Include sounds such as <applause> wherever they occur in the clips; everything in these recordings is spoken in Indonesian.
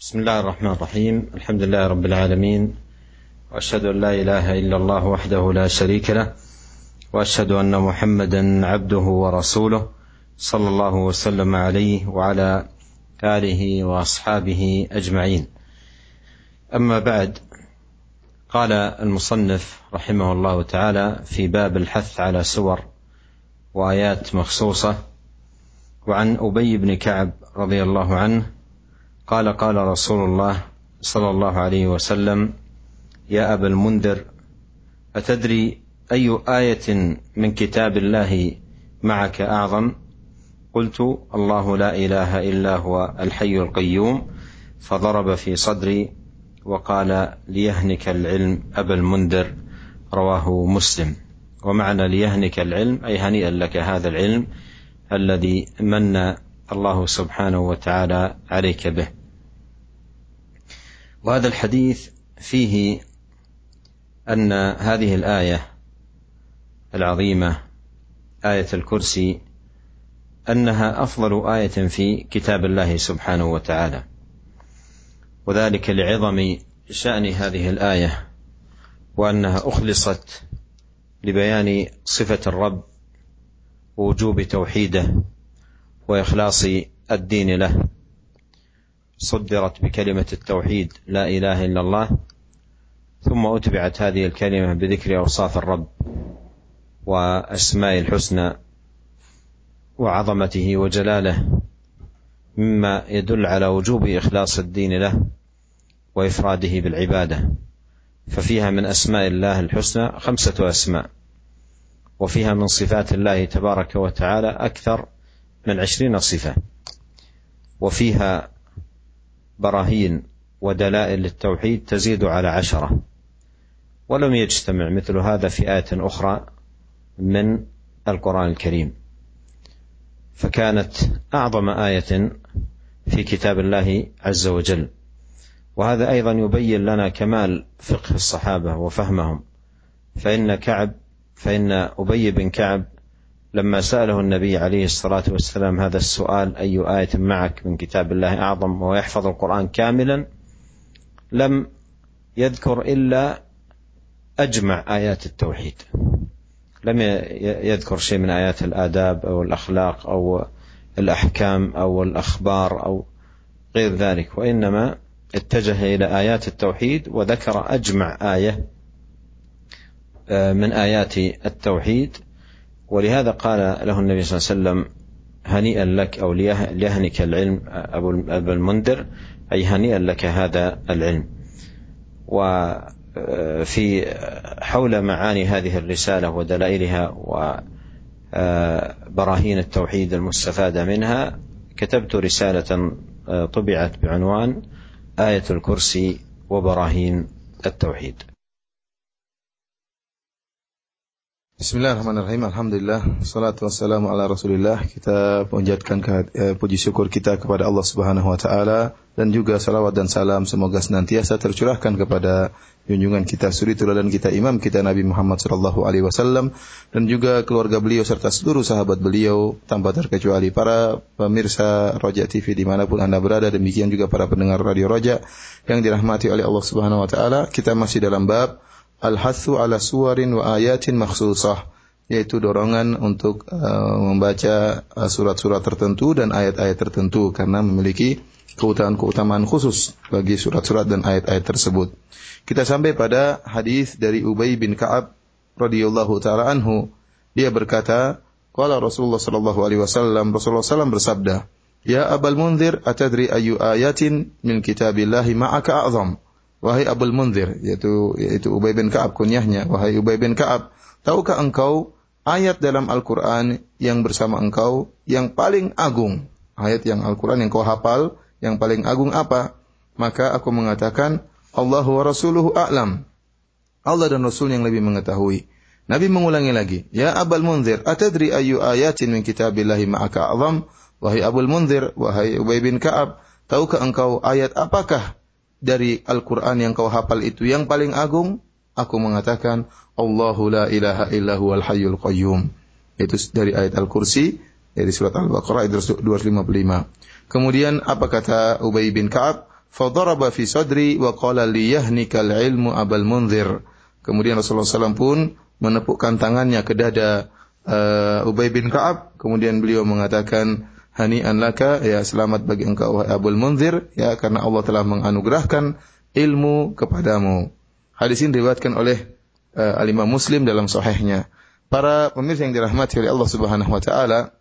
بسم الله الرحمن الرحيم الحمد لله رب العالمين واشهد ان لا اله الا الله وحده لا شريك له واشهد ان محمدا عبده ورسوله صلى الله وسلم عليه وعلى اله واصحابه اجمعين اما بعد قال المصنف رحمه الله تعالى في باب الحث على سور وايات مخصوصه وعن ابي بن كعب رضي الله عنه قال قال رسول الله صلى الله عليه وسلم يا أبا المنذر أتدري أي آية من كتاب الله معك أعظم؟ قلت الله لا إله إلا هو الحي القيوم فضرب في صدري وقال ليهنك العلم أبا المنذر رواه مسلم. ومعنى ليهنك العلم أي هنيئا لك هذا العلم الذي من الله سبحانه وتعالى عليك به. وهذا الحديث فيه أن هذه الآية العظيمة آية الكرسي أنها أفضل آية في كتاب الله سبحانه وتعالى. وذلك لعظم شأن هذه الآية وأنها أخلصت لبيان صفة الرب ووجوب توحيده. وإخلاص الدين له. صدرت بكلمة التوحيد لا إله إلا الله ثم أتبعت هذه الكلمة بذكر أوصاف الرب وأسماء الحسنى وعظمته وجلاله مما يدل على وجوب إخلاص الدين له وإفراده بالعبادة. ففيها من أسماء الله الحسنى خمسة أسماء وفيها من صفات الله تبارك وتعالى أكثر من عشرين صفة. وفيها براهين ودلائل للتوحيد تزيد على عشرة. ولم يجتمع مثل هذا في إيه أخرى من القرآن الكريم. فكانت أعظم آية في كتاب الله عز وجل. وهذا أيضا يبين لنا كمال فقه الصحابة وفهمهم. فإن كعب فإن أبي بن كعب لما سأله النبي عليه الصلاة والسلام هذا السؤال أي آية معك من كتاب الله أعظم ويحفظ القرآن كاملا؟ لم يذكر إلا أجمع آيات التوحيد. لم يذكر شيء من آيات الآداب أو الأخلاق أو الأحكام أو الأخبار أو غير ذلك وإنما اتجه إلى آيات التوحيد وذكر أجمع آية آه، من آيات التوحيد. ولهذا قال له النبي صلى الله عليه وسلم هنيئا لك أو ليهنك العلم أبو المنذر أي هنيئا لك هذا العلم. وفي حول معاني هذه الرسالة ودلائلها وبراهين التوحيد المستفادة منها كتبت رسالة طبعت بعنوان آية الكرسي وبراهين التوحيد. Bismillahirrahmanirrahim. Alhamdulillah. Salatu wassalamu ala Rasulillah. Kita panjatkan eh, puji syukur kita kepada Allah Subhanahu wa taala dan juga salawat dan salam semoga senantiasa tercurahkan kepada junjungan kita suri teladan kita imam kita Nabi Muhammad sallallahu alaihi wasallam dan juga keluarga beliau serta seluruh sahabat beliau tanpa terkecuali para pemirsa Roja TV di mana pun anda berada demikian juga para pendengar radio Roja yang dirahmati oleh Allah Subhanahu wa taala kita masih dalam bab al-hathu ala suwarin wa ayatin makhsusah yaitu dorongan untuk uh, membaca uh, surat-surat tertentu dan ayat-ayat tertentu karena memiliki keutamaan-keutamaan khusus bagi surat-surat dan ayat-ayat tersebut. Kita sampai pada hadis dari Ubay bin Ka'ab radhiyallahu taala anhu. Dia berkata, qala Rasulullah sallallahu alaihi wasallam, Rasulullah sallam bersabda, "Ya Abul Munzir, atadri ayu ayatin min kitabillahi ma'aka a'zam?" Wahai Abul Munzir, yaitu yaitu Ubay bin Ka'ab kunyahnya, wahai Ubay bin Ka'ab, tahukah engkau ayat dalam Al-Qur'an yang bersama engkau yang paling agung? Ayat yang Al-Qur'an yang kau hafal yang paling agung apa? Maka aku mengatakan Allahu wa rasuluhu a'lam. Allah dan Rasul yang lebih mengetahui. Nabi mengulangi lagi, Ya Abul Munzir, atadri ayu ayatin min kitabillahi ma'aka azam? Wahai Abul Munzir, wahai Ubay bin Ka'ab, tahukah engkau ayat apakah dari Al-Quran yang kau hafal itu yang paling agung? Aku mengatakan, Allahu la ilaha illahu al hayyul qayyum. Itu dari ayat Al-Kursi, dari surat Al-Baqarah ayat 255. Kemudian apa kata Ubay bin Ka'ab? fadaraba fi sadri wa qala liyahnikal ilmu abal munzir. Kemudian Rasulullah SAW pun menepukkan tangannya ke dada uh, Ubay bin Ka'ab. Kemudian beliau mengatakan, Hani an laka, ya selamat bagi engkau wahai Abul Munzir, ya karena Allah telah menganugerahkan ilmu kepadamu. Hadis ini diriwayatkan oleh uh, Al-Imam Muslim dalam sahihnya. Para pemirsa yang dirahmati oleh Allah Subhanahu wa taala,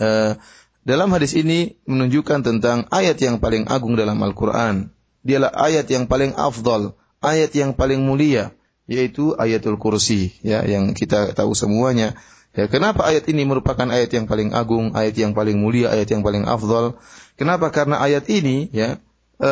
uh, dalam hadis ini menunjukkan tentang ayat yang paling agung dalam Al-Qur'an. Dialah ayat yang paling afdal, ayat yang paling mulia, yaitu ayatul kursi, ya yang kita tahu semuanya Ya, kenapa ayat ini merupakan ayat yang paling agung, ayat yang paling mulia, ayat yang paling afdal? Kenapa? Karena ayat ini ya e,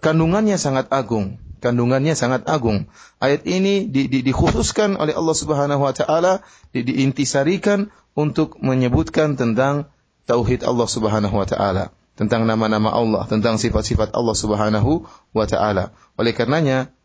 kandungannya sangat agung, kandungannya sangat agung. Ayat ini di, di, dikhususkan oleh Allah Subhanahu wa taala, di, diintisarikan untuk menyebutkan tentang tauhid Allah Subhanahu wa taala, tentang nama-nama Allah, tentang sifat-sifat Allah Subhanahu wa taala. Oleh karenanya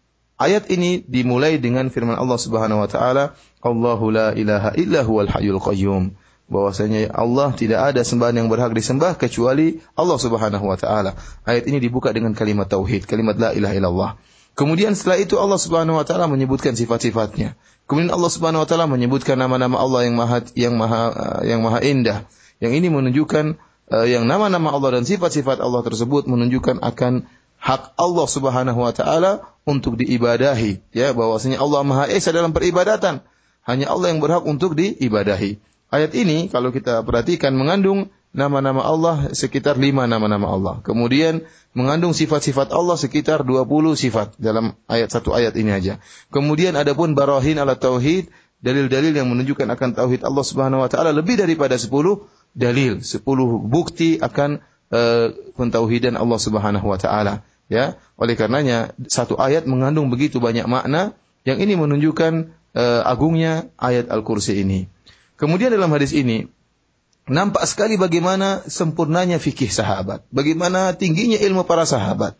Ayat ini dimulai dengan firman Allah Subhanahu wa taala, "Allahu la ilaha illa huwal hayyul qayyum." Bahwasanya Allah tidak ada sembahan yang berhak disembah kecuali Allah Subhanahu wa taala. Ayat ini dibuka dengan kalimat tauhid, kalimat la ilaha illallah. Kemudian setelah itu Allah Subhanahu wa taala menyebutkan sifat-sifatnya. Kemudian Allah Subhanahu wa taala menyebutkan nama-nama Allah yang maha yang maha yang maha indah. Yang ini menunjukkan uh, yang nama-nama Allah dan sifat-sifat Allah tersebut menunjukkan akan hak Allah Subhanahu wa taala untuk diibadahi. Ya bahwasanya Allah Maha Esa dalam peribadatan. Hanya Allah yang berhak untuk diibadahi. Ayat ini kalau kita perhatikan mengandung nama-nama Allah sekitar lima nama-nama Allah. Kemudian mengandung sifat-sifat Allah sekitar 20 sifat dalam ayat satu ayat ini aja. Kemudian adapun barahin ala tauhid dalil-dalil yang menunjukkan akan tauhid Allah Subhanahu wa taala lebih daripada 10 dalil. 10 bukti akan uh, pentauhidan Allah Subhanahu wa taala Ya, oleh karenanya satu ayat mengandung begitu banyak makna yang ini menunjukkan uh, agungnya ayat Al-Kursi ini. Kemudian dalam hadis ini nampak sekali bagaimana sempurnanya fikih sahabat, bagaimana tingginya ilmu para sahabat.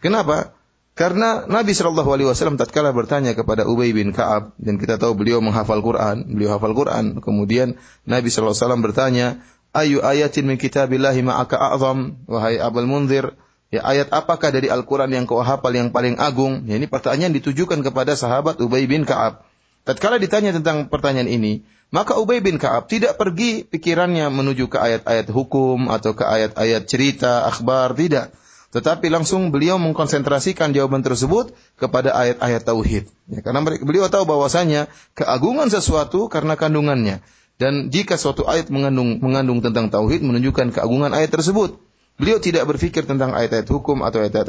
Kenapa? Karena Nabi Shallallahu Alaihi Wasallam tatkala bertanya kepada Ubay bin Kaab dan kita tahu beliau menghafal Quran, beliau hafal Quran. Kemudian Nabi Shallallahu Alaihi Wasallam bertanya, Ayu ayatin min kitabillahi ma'aka a'zam, wahai Abul Munzir, Ya, ayat apakah dari Al-Quran yang kau hafal yang paling agung? Ya, ini pertanyaan ditujukan kepada sahabat Ubay bin Ka'ab. Tatkala ditanya tentang pertanyaan ini, maka Ubay bin Ka'ab tidak pergi pikirannya menuju ke ayat-ayat hukum atau ke ayat-ayat cerita, akhbar, tidak. Tetapi langsung beliau mengkonsentrasikan jawaban tersebut kepada ayat-ayat tauhid. Ya, karena beliau tahu bahwasanya keagungan sesuatu karena kandungannya. Dan jika suatu ayat mengandung mengandung tentang tauhid menunjukkan keagungan ayat tersebut. Beliau tidak berpikir tentang ayat-ayat hukum atau ayat-ayat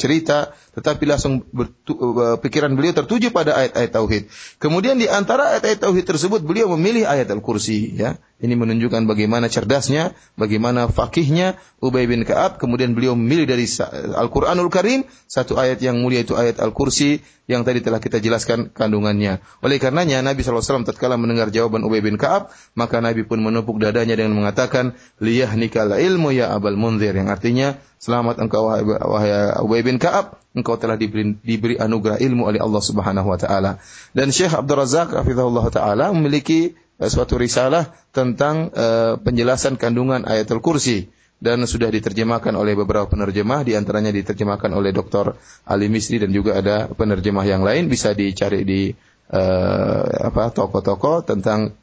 cerita, tetapi langsung uh, pikiran beliau tertuju pada ayat-ayat tauhid. Kemudian di antara ayat-ayat tauhid tersebut beliau memilih ayat Al-Kursi, ya. Ini menunjukkan bagaimana cerdasnya, bagaimana fakihnya Ubay bin Ka'ab. Kemudian beliau memilih dari Al-Quranul Karim satu ayat yang mulia itu ayat Al-Kursi yang tadi telah kita jelaskan kandungannya. Oleh karenanya Nabi SAW tatkala mendengar jawaban Ubay bin Ka'ab, maka Nabi pun menepuk dadanya dengan mengatakan, nikal ilmu ya abal munzir. Yang artinya, selamat engkau wahai Ubay bin Ka'ab, engkau telah diberi, diberi anugerah ilmu oleh Allah Subhanahu wa taala. Dan Syekh Abdul Razak hafizahullah taala memiliki Eh, suatu risalah tentang uh, penjelasan kandungan ayatul kursi dan sudah diterjemahkan oleh beberapa penerjemah di antaranya diterjemahkan oleh Dr. Ali Misri dan juga ada penerjemah yang lain bisa dicari di uh, apa toko-toko tentang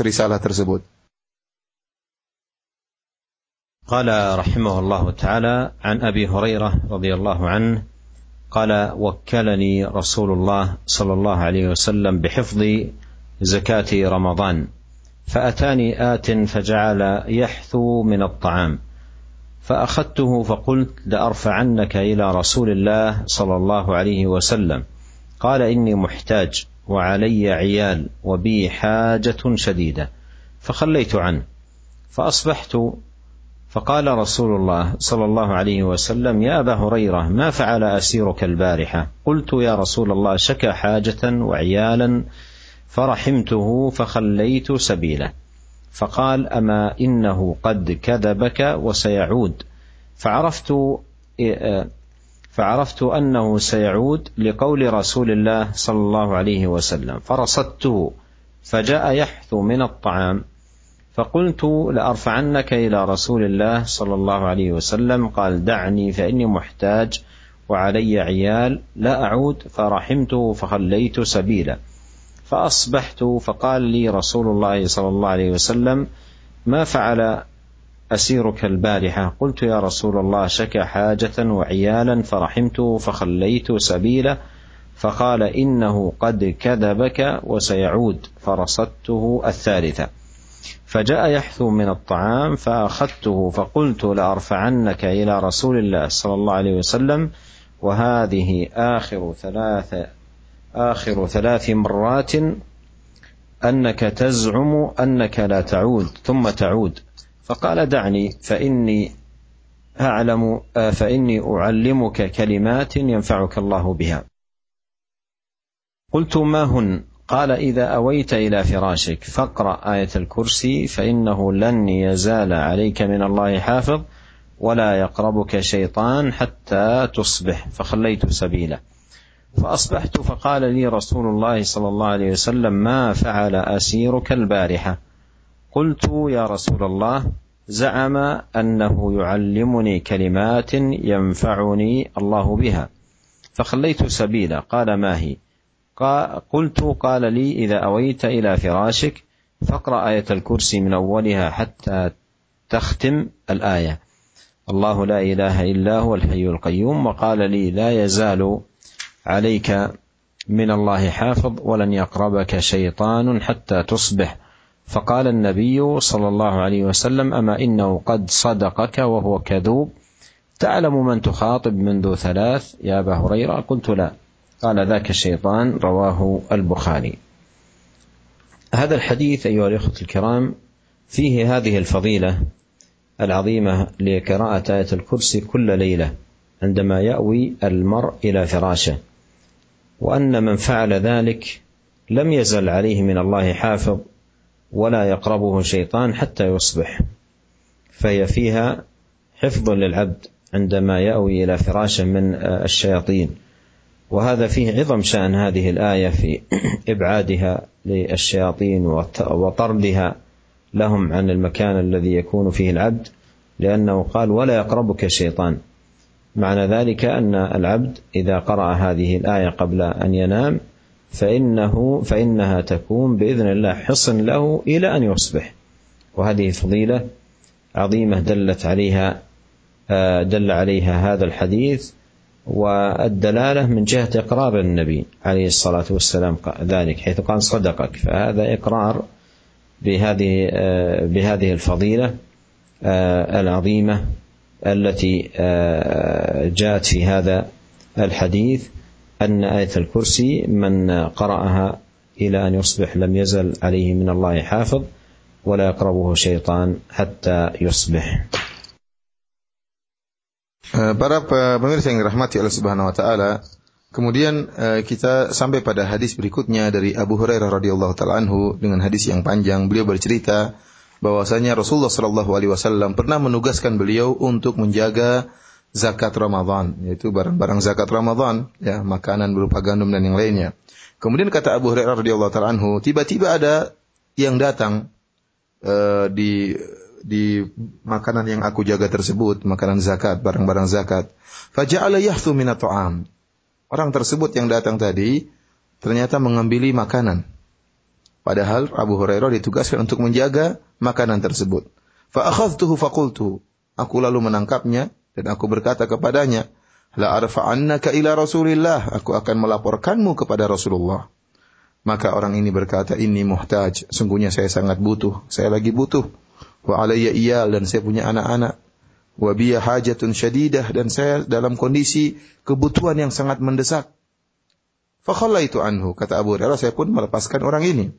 risalah tersebut. قال رحمه الله تعالى عن ابي هريره رضي الله عنه قال وكلني رسول الله صلى الله عليه وسلم بحفظ زكاة رمضان فأتاني آت فجعل يحثو من الطعام فأخذته فقلت لأرفعنك إلى رسول الله صلى الله عليه وسلم. قال إني محتاج وعلي عيال وبي حاجة شديدة. فخليت عنه. فأصبحت فقال رسول الله صلى الله عليه وسلم يا أبا هريرة ما فعل أسيرك البارحة؟ قلت يا رسول الله شكى حاجة وعيالا فرحمته فخليت سبيله. فقال أما إنه قد كذبك وسيعود. فعرفت فعرفت أنه سيعود لقول رسول الله صلى الله عليه وسلم. فرصدته فجاء يحثو من الطعام. فقلت لأرفعنك إلى رسول الله صلى الله عليه وسلم قال دعني فإني محتاج وعلي عيال لا أعود فرحمته فخليت سبيلا. فأصبحت فقال لي رسول الله صلى الله عليه وسلم ما فعل أسيرك البارحة؟ قلت يا رسول الله شكى حاجة وعيالا فرحمته فخليت سبيله فقال إنه قد كذبك وسيعود فرصدته الثالثة. فجاء يحثو من الطعام فأخذته فقلت لأرفعنك إلى رسول الله صلى الله عليه وسلم وهذه آخر ثلاث آخر ثلاث مرات أنك تزعم أنك لا تعود ثم تعود. فقال دعني فإني أعلم فإني أعلمك كلمات ينفعك الله بها. قلت ما هن؟ قال إذا أويت إلى فراشك فاقرأ آية الكرسي فإنه لن يزال عليك من الله حافظ ولا يقربك شيطان حتى تصبح. فخليت سبيله فأصبحت فقال لي رسول الله صلى الله عليه وسلم ما فعل أسيرك البارحة؟ قلت يا رسول الله زعم أنه يعلمني كلمات ينفعني الله بها فخليت سبيله قال ما هي؟ قلت قال لي إذا أويت إلى فراشك فاقرأ آية الكرسي من أولها حتى تختم الآية. الله لا إله إلا هو الحي القيوم. وقال لي لا يزال عليك من الله حافظ ولن يقربك شيطان حتى تصبح. فقال النبي صلى الله عليه وسلم أما إنه قد صدقك وهو كذوب تعلم من تخاطب منذ ثلاث؟ يا أبا هريرة قلت لا. قال ذاك الشيطان رواه البخاري. هذا الحديث أيها الإخوة الكرام فيه هذه الفضيلة العظيمة لقراءة آية الكرسي كل ليلة عندما يأوي المرء إلى فراشه. وأن من فعل ذلك لم يزل عليه من الله حافظ ولا يقربه شيطان حتى يصبح. فهي فيها حفظ للعبد عندما يأوي إلى فراشه من الشياطين. وهذا فيه عظم شأن هذه الآية في <clears throat> إبعادها للشياطين وطردها لهم عن المكان الذي يكون فيه العبد لأنه قال ولا يقربك شيطان. معنى ذلك أن العبد إذا قرأ هذه الآية قبل أن ينام فإنه فإنها تكون بإذن الله حصن له إلى أن يصبح. وهذه فضيلة عظيمة دلت عليها دل عليها هذا الحديث والدلالة من جهة إقرار النبي عليه الصلاة والسلام ذلك حيث قال صدقك. فهذا إقرار بهذه بهذه الفضيلة العظيمة التي جاءت في هذا الحديث أن آية الكرسي من قرأها إلى أن يصبح لم يزل عليه من الله حافظ ولا يقربه شيطان حتى يصبح Para pemirsa yang dirahmati Allah Subhanahu wa taala, kemudian kita sampai pada hadis berikutnya dari Abu Hurairah radhiyallahu taala anhu dengan hadis yang panjang. Beliau bercerita bahwasanya Rasulullah sallallahu alaihi wasallam pernah menugaskan beliau untuk menjaga zakat Ramadan, yaitu barang-barang zakat Ramadan, ya, makanan berupa gandum dan yang lainnya. Kemudian kata Abu Hurairah radhiyallahu taala anhu, tiba-tiba ada yang datang uh, di di makanan yang aku jaga tersebut, makanan zakat, barang-barang zakat. Faja'ala yahthu min. Orang tersebut yang datang tadi ternyata mengambili makanan. Padahal Abu Hurairah ditugaskan untuk menjaga makanan tersebut. Fa akhadhtuhu. Aku lalu menangkapnya dan aku berkata kepadanya, La arfa'annaka ila Rasulillah, aku akan melaporkanmu kepada Rasulullah. Maka orang ini berkata, ini muhtaj, sungguhnya saya sangat butuh, saya lagi butuh. Wa alayya iyal, dan saya punya anak-anak. Wa biya hajatun syadidah, dan saya dalam kondisi kebutuhan yang sangat mendesak. Fakhalla itu anhu, kata Abu Hurairah, saya pun melepaskan orang ini.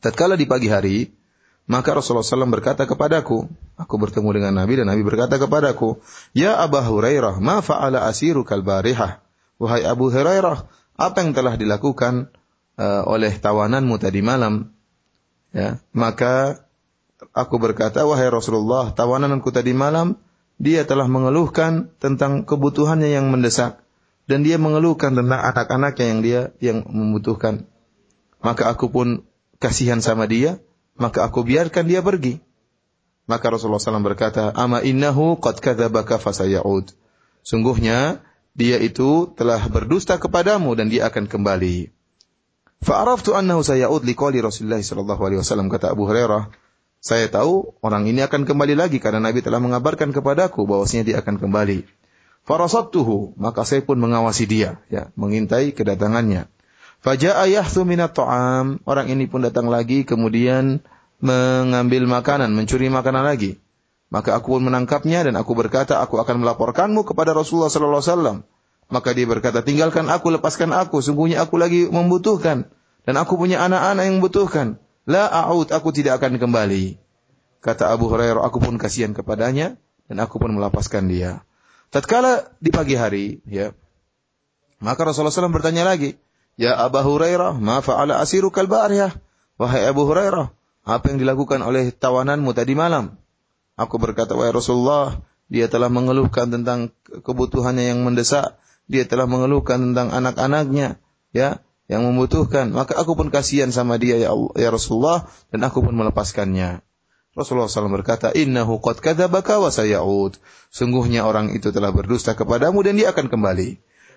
Tatkala di pagi hari, maka Rasulullah SAW berkata kepadaku, aku bertemu dengan Nabi dan Nabi berkata kepadaku, Ya Abu Hurairah, ma fa'ala asiru kalbarihah. Wahai Abu Hurairah, apa yang telah dilakukan uh, oleh tawananmu tadi malam? Ya, maka aku berkata, wahai Rasulullah, tawananku tadi malam, dia telah mengeluhkan tentang kebutuhannya yang mendesak dan dia mengeluhkan tentang anak-anaknya yang dia yang membutuhkan. Maka aku pun kasihan sama dia, maka aku biarkan dia pergi. Maka Rasulullah SAW berkata, Ama innahu qad fasaya'ud. Sungguhnya dia itu telah berdusta kepadamu dan dia akan kembali. Fa'araftu annahu saya'ud liqali Rasulullah wasallam kata Abu Hurairah. Saya tahu orang ini akan kembali lagi karena Nabi telah mengabarkan kepadaku bahwasanya dia akan kembali. Farasattuhu, maka saya pun mengawasi dia, ya, mengintai kedatangannya. Faja'a yahthu minat ta'am. Orang ini pun datang lagi kemudian mengambil makanan, mencuri makanan lagi. Maka aku pun menangkapnya dan aku berkata, aku akan melaporkanmu kepada Rasulullah sallallahu alaihi. Maka dia berkata, tinggalkan aku, lepaskan aku. Sungguhnya aku lagi membutuhkan. Dan aku punya anak-anak yang membutuhkan. La a'ud, aku tidak akan kembali. Kata Abu Hurairah, aku pun kasihan kepadanya. Dan aku pun melepaskan dia. Tatkala di pagi hari, ya, maka Rasulullah SAW bertanya lagi, Ya Abu Hurairah, ma fa'ala asiru kalbariyah? Wahai Abu Hurairah, apa yang dilakukan oleh tawananmu tadi malam? Aku berkata, wahai Rasulullah, dia telah mengeluhkan tentang kebutuhannya yang mendesak. Dia telah mengeluhkan tentang anak-anaknya, ya, yang membutuhkan. Maka aku pun kasihan sama dia, ya, Allah, ya Rasulullah, dan aku pun melepaskannya. Rasulullah SAW berkata, Innahu qad kadzabaka wa saya'ud. Sungguhnya orang itu telah berdusta kepadamu dan dia akan kembali.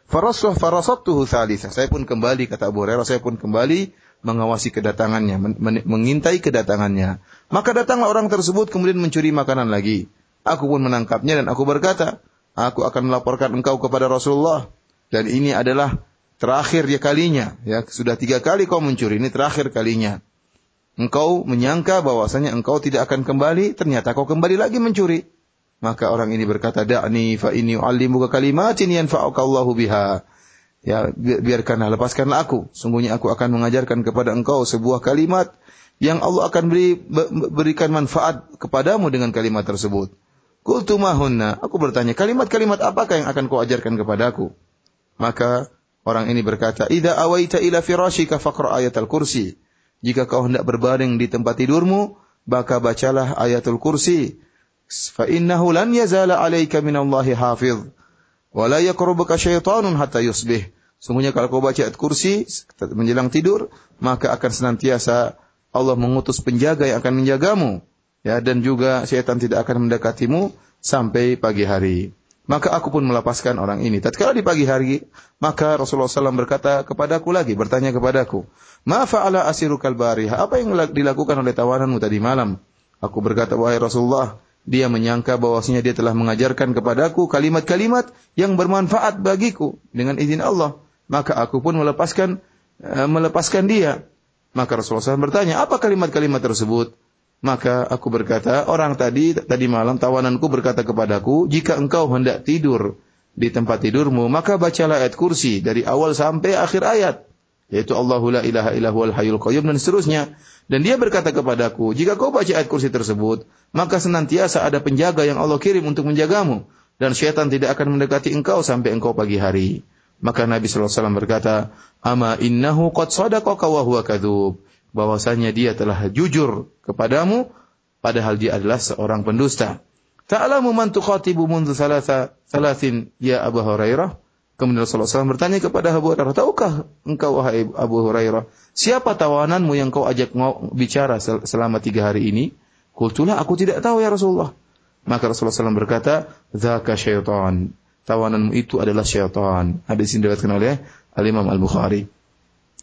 Farasuh farasatuhu thalitha. Saya pun kembali, kata Abu Hurairah, saya pun kembali mengawasi kedatangannya, mengintai kedatangannya. Maka datanglah orang tersebut kemudian mencuri makanan lagi. Aku pun menangkapnya dan aku berkata, aku akan melaporkan engkau kepada Rasulullah. Dan ini adalah terakhir ya kalinya. Ya, sudah tiga kali kau mencuri, ini terakhir kalinya engkau menyangka bahwasanya engkau tidak akan kembali, ternyata kau kembali lagi mencuri. Maka orang ini berkata, "Da'ni fa inni u'allimuka kalimatin yanfa'uka Allahu biha." Ya, biarkanlah lepaskanlah aku. Sungguhnya aku akan mengajarkan kepada engkau sebuah kalimat yang Allah akan beri, berikan manfaat kepadamu dengan kalimat tersebut. Qultu mahunna. Aku bertanya, kalimat-kalimat apakah yang akan kau ajarkan kepadaku? Maka orang ini berkata, "Idza awaita ila firashika faqra ayatal kursi." Jika kau hendak berbaring di tempat tidurmu, maka bacalah ayatul kursi. Fa innahu lan yazala 'alaika minallahi hafiz. Wa la yaqrubuka syaitanun hatta yusbih. Sungguhnya kalau kau baca ayat kursi menjelang tidur, maka akan senantiasa Allah mengutus penjaga yang akan menjagamu. Ya, dan juga syaitan tidak akan mendekatimu sampai pagi hari. Maka aku pun melepaskan orang ini. Tatkala di pagi hari, maka Rasulullah SAW berkata kepadaku lagi, bertanya kepadaku, Ma fa'ala asirukal bariha? Apa yang dilakukan oleh tawananmu tadi malam? Aku berkata, wahai Rasulullah, dia menyangka bahwasanya dia telah mengajarkan kepadaku kalimat-kalimat yang bermanfaat bagiku dengan izin Allah. Maka aku pun melepaskan uh, melepaskan dia. Maka Rasulullah SAW bertanya, apa kalimat-kalimat tersebut? Maka aku berkata, orang tadi tadi malam tawananku berkata kepadaku, jika engkau hendak tidur di tempat tidurmu, maka bacalah ayat kursi dari awal sampai akhir ayat. Yaitu Allahu la ilaha illahu hayyul qayyum dan seterusnya. Dan dia berkata kepadaku, jika kau baca ayat kursi tersebut, maka senantiasa ada penjaga yang Allah kirim untuk menjagamu. Dan syaitan tidak akan mendekati engkau sampai engkau pagi hari. Maka Nabi SAW berkata, Ama innahu qad sadaqaka wa kadhub bahwasanya dia telah jujur kepadamu padahal dia adalah seorang pendusta. Ta'lamu man tukhatibu mundu salasa salasin ya Abu Hurairah? Kemudian Rasulullah SAW bertanya kepada Abu Hurairah, tahukah engkau wahai Abu Hurairah, siapa tawananmu yang kau ajak bicara selama tiga hari ini? Kultulah, aku tidak tahu ya Rasulullah. Maka Rasulullah SAW berkata, Zaka syaitan. Tawananmu itu adalah syaitan. Hadis ini diriwayatkan oleh Al-Imam Al-Bukhari.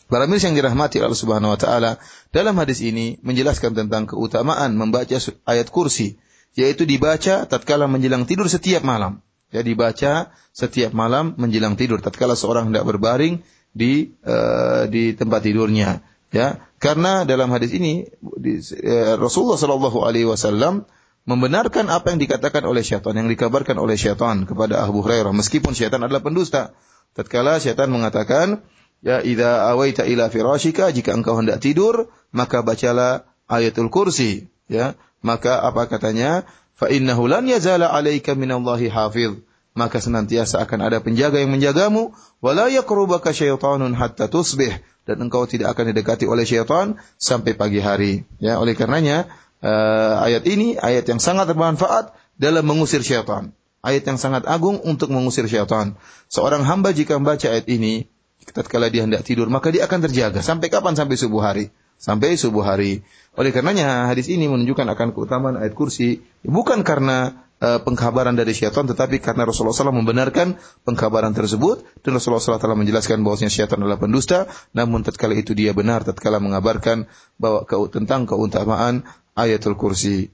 Para mirsa yang dirahmati Allah Subhanahu wa taala, dalam hadis ini menjelaskan tentang keutamaan membaca ayat kursi, yaitu dibaca tatkala menjelang tidur setiap malam. Ya dibaca setiap malam menjelang tidur tatkala seorang hendak berbaring di uh, di tempat tidurnya, ya. Karena dalam hadis ini di, uh, Rasulullah sallallahu alaihi wasallam membenarkan apa yang dikatakan oleh syaitan, yang dikabarkan oleh syaitan kepada Abu Hurairah meskipun syaitan adalah pendusta. Tatkala syaitan mengatakan, Ya, idza awaita ila firashika, jika engkau hendak tidur, maka bacalah ayatul kursi. Ya, maka apa katanya? Fa innahu lan yazala 'alaika minallahi hafiz. Maka senantiasa akan ada penjaga yang menjagamu, wala yaqrubaka syaitanun hatta tusbih dan engkau tidak akan didekati oleh syaitan sampai pagi hari. Ya, oleh karenanya uh, ayat ini ayat yang sangat bermanfaat dalam mengusir syaitan. Ayat yang sangat agung untuk mengusir syaitan. Seorang hamba jika membaca ayat ini, tatkala dia hendak tidur, maka dia akan terjaga. Sampai kapan? Sampai subuh hari sampai subuh hari. Oleh karenanya hadis ini menunjukkan akan keutamaan ayat kursi bukan karena uh, pengkabaran dari syaitan tetapi karena Rasulullah SAW membenarkan pengkabaran tersebut dan Rasulullah SAW telah menjelaskan bahwasanya syaitan adalah pendusta namun tatkala itu dia benar tatkala mengabarkan bahwa ke, tentang keutamaan ayatul kursi.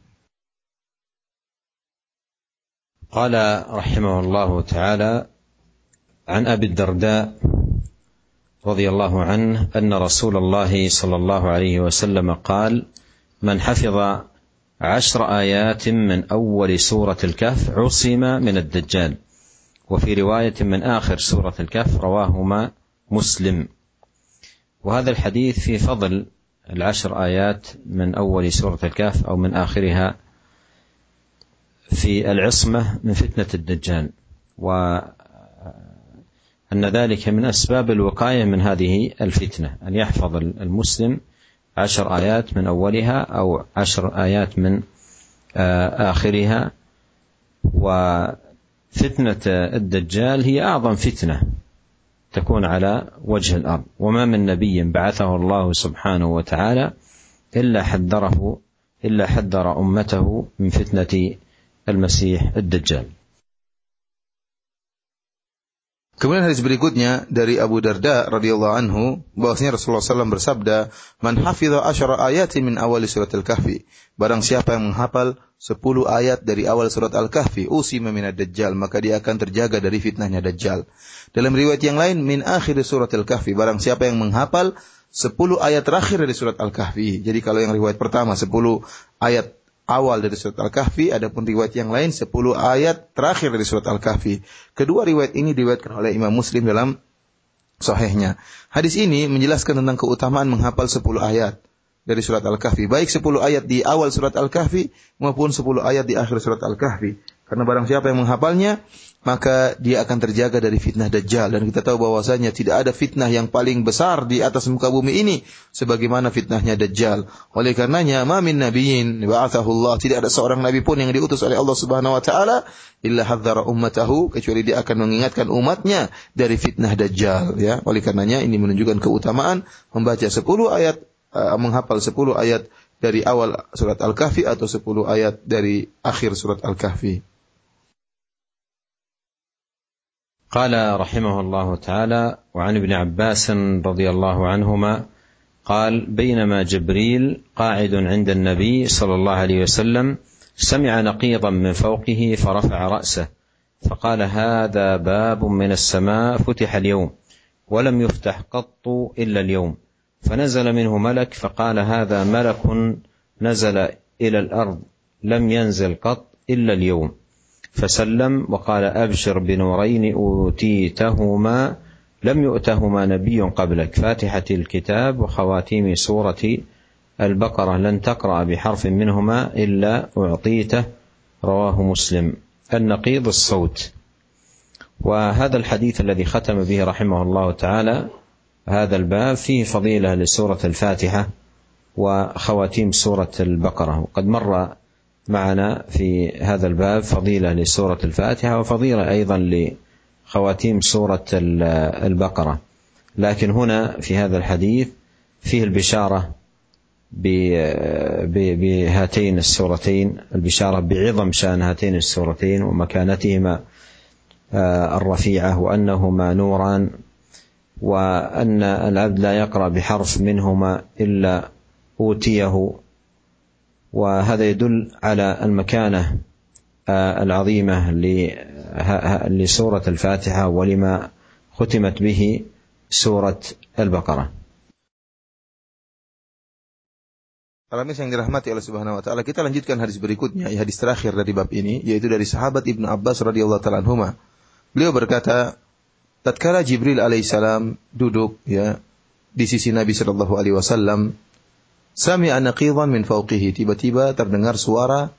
قال رحمه الله تعالى عن ابي الدرداء رضي الله عنه أن رسول الله صلى الله عليه وسلم قال من حفظ عشر آيات من أول سورة الكهف عصم من الدجال وفي رواية من آخر سورة الكهف رواهما مسلم. وهذا الحديث في فضل العشر آيات من أول سورة الكهف أو من آخرها في العصمة من فتنة الدجال وان ذلك من أسباب الوقاية من هذه الفتنة أن يحفظ المسلم عشر آيات من أولها أو عشر آيات من آه، آخرها. وفتنة الدجال هي أعظم فتنة تكون على وجه الأرض. وما من نبي بعثه الله سبحانه وتعالى إلا حذره إلا حذر أمته من فتنة المسيح الدجال. Kemudian hadis berikutnya dari Abu Darda radhiyallahu anhu bahwasanya Rasulullah SAW bersabda, "Man hafidha asyara ayati min awali surat Al-Kahfi." Barang siapa yang menghafal 10 ayat dari awal surat Al-Kahfi, usima min dajjal maka dia akan terjaga dari fitnahnya Dajjal. Dalam riwayat yang lain, min akhir surat Al-Kahfi, barang siapa yang menghafal 10 ayat terakhir dari surat Al-Kahfi. Jadi kalau yang riwayat pertama 10 ayat awal dari surat Al-Kahfi, adapun riwayat yang lain 10 ayat terakhir dari surat Al-Kahfi. Kedua riwayat ini diriwayatkan oleh Imam Muslim dalam sahihnya. Hadis ini menjelaskan tentang keutamaan menghafal 10 ayat dari surat Al-Kahfi, baik 10 ayat di awal surat Al-Kahfi maupun 10 ayat di akhir surat Al-Kahfi. Karena barang siapa yang menghafalnya, maka dia akan terjaga dari fitnah dajjal. Dan kita tahu bahwasanya tidak ada fitnah yang paling besar di atas muka bumi ini sebagaimana fitnahnya dajjal. Oleh karenanya ma min nabiyyin Allah tidak ada seorang nabi pun yang diutus oleh Allah Subhanahu wa taala illa hadzara ummatahu kecuali dia akan mengingatkan umatnya dari fitnah dajjal ya. Oleh karenanya ini menunjukkan keutamaan membaca 10 ayat uh, menghafal 10 ayat dari awal surat Al-Kahfi atau 10 ayat dari akhir surat Al-Kahfi قال رحمه الله تعالى وعن ابن عباس رضي الله عنهما قال بينما جبريل قاعد عند النبي صلى الله عليه وسلم سمع نقيضا من فوقه فرفع رأسه فقال هذا باب من السماء فتح اليوم ولم يفتح قط إلا اليوم فنزل منه ملك فقال هذا ملك نزل إلى الأرض لم ينزل قط إلا اليوم. فسلم وقال أبشر بنورين أوتيتهما لم يؤتهما نبي قبلك. فاتحة الكتاب وخواتيم سورة البقرة لن تقرأ بحرف منهما إلا أعطيته رواه مسلم. النقيض الصوت. وهذا الحديث الذي ختم به رحمه الله تعالى هذا الباب فيه فضيلة لسورة الفاتحة وخواتيم سورة البقرة. وقد مر معنا في هذا الباب فضيلة لسورة الفاتحة وفضيلة أيضا لخواتيم سورة البقرة. لكن هنا في هذا الحديث فيه البشارة بهاتين السورتين البشارة بعظم شأن هاتين السورتين ومكانتهما آه، الرفيعة وأنهما نوران وأن العبد لا يقرأ بحرف منهما إلا أوتيه وهذا يدل على المكانه العظيمه لسوره الفاتحه ولما ختمت به سوره البقره. Para yang dirahmati oleh Subhanahu wa taala, kita lanjutkan hadis berikutnya, ya hadis terakhir dari bab ini, yaitu dari sahabat Ibnu Abbas radhiyallahu taala anhuma. Beliau berkata, tatkala Jibril alaihissalam duduk ya di sisi Nabi sallallahu alaihi wasallam, Sami anaqidan min fauqihi. Tiba-tiba terdengar suara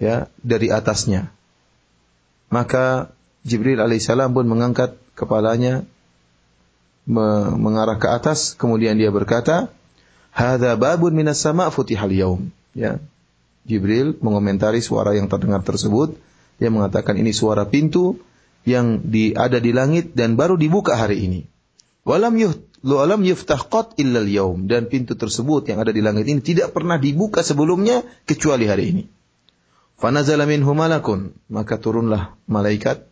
ya dari atasnya. Maka Jibril alaihissalam pun mengangkat kepalanya mengarah ke atas. Kemudian dia berkata hadza babun minas sama futihal yaum. Ya. Jibril mengomentari suara yang terdengar tersebut. Dia mengatakan ini suara pintu yang di, ada di langit dan baru dibuka hari ini. Walam yuh walam yuftah qat illa yaum dan pintu tersebut yang ada di langit ini tidak pernah dibuka sebelumnya kecuali hari ini. Fanazala minhu malakun, maka turunlah malaikat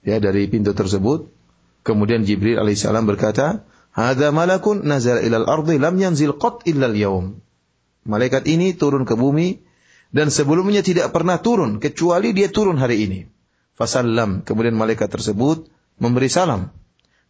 ya dari pintu tersebut. Kemudian Jibril alaihissalam berkata, "Hadza malakun nazala ilal ardi lam yanzil qat illa yaum." Malaikat ini turun ke bumi dan sebelumnya tidak pernah turun kecuali dia turun hari ini. Fasallam. Kemudian malaikat tersebut memberi salam.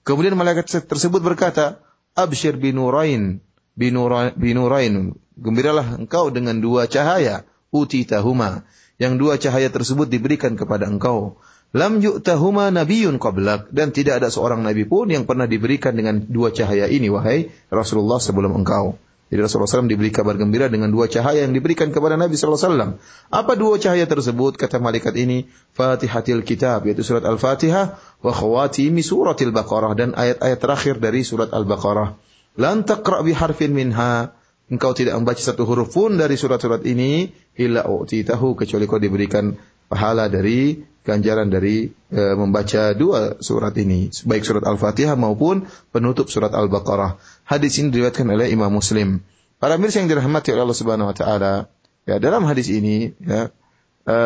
Kemudian malaikat tersebut berkata, Abshir binurain, binurain. Gembiralah engkau dengan dua cahaya. Utitahuma. Yang dua cahaya tersebut diberikan kepada engkau. Lam yu'tahuma nabiyun qablak. Dan tidak ada seorang nabi pun yang pernah diberikan dengan dua cahaya ini, wahai Rasulullah sebelum engkau. Jadi Rasulullah SAW diberi kabar gembira dengan dua cahaya yang diberikan kepada Nabi SAW. Apa dua cahaya tersebut? Kata malaikat ini, Fatihatil Kitab, yaitu surat Al-Fatihah, wa khawatimi suratil Baqarah, dan ayat-ayat terakhir dari surat Al-Baqarah. Lan taqra' harfin minha, engkau tidak membaca satu huruf pun dari surat-surat ini, illa u'titahu, kecuali kau diberikan pahala dari ganjaran dari e, membaca dua surat ini, baik surat Al-Fatihah maupun penutup surat Al-Baqarah. Hadis ini diriwayatkan oleh Imam Muslim. Para mirsa yang dirahmati oleh Allah Subhanahu wa taala, ya dalam hadis ini ya e,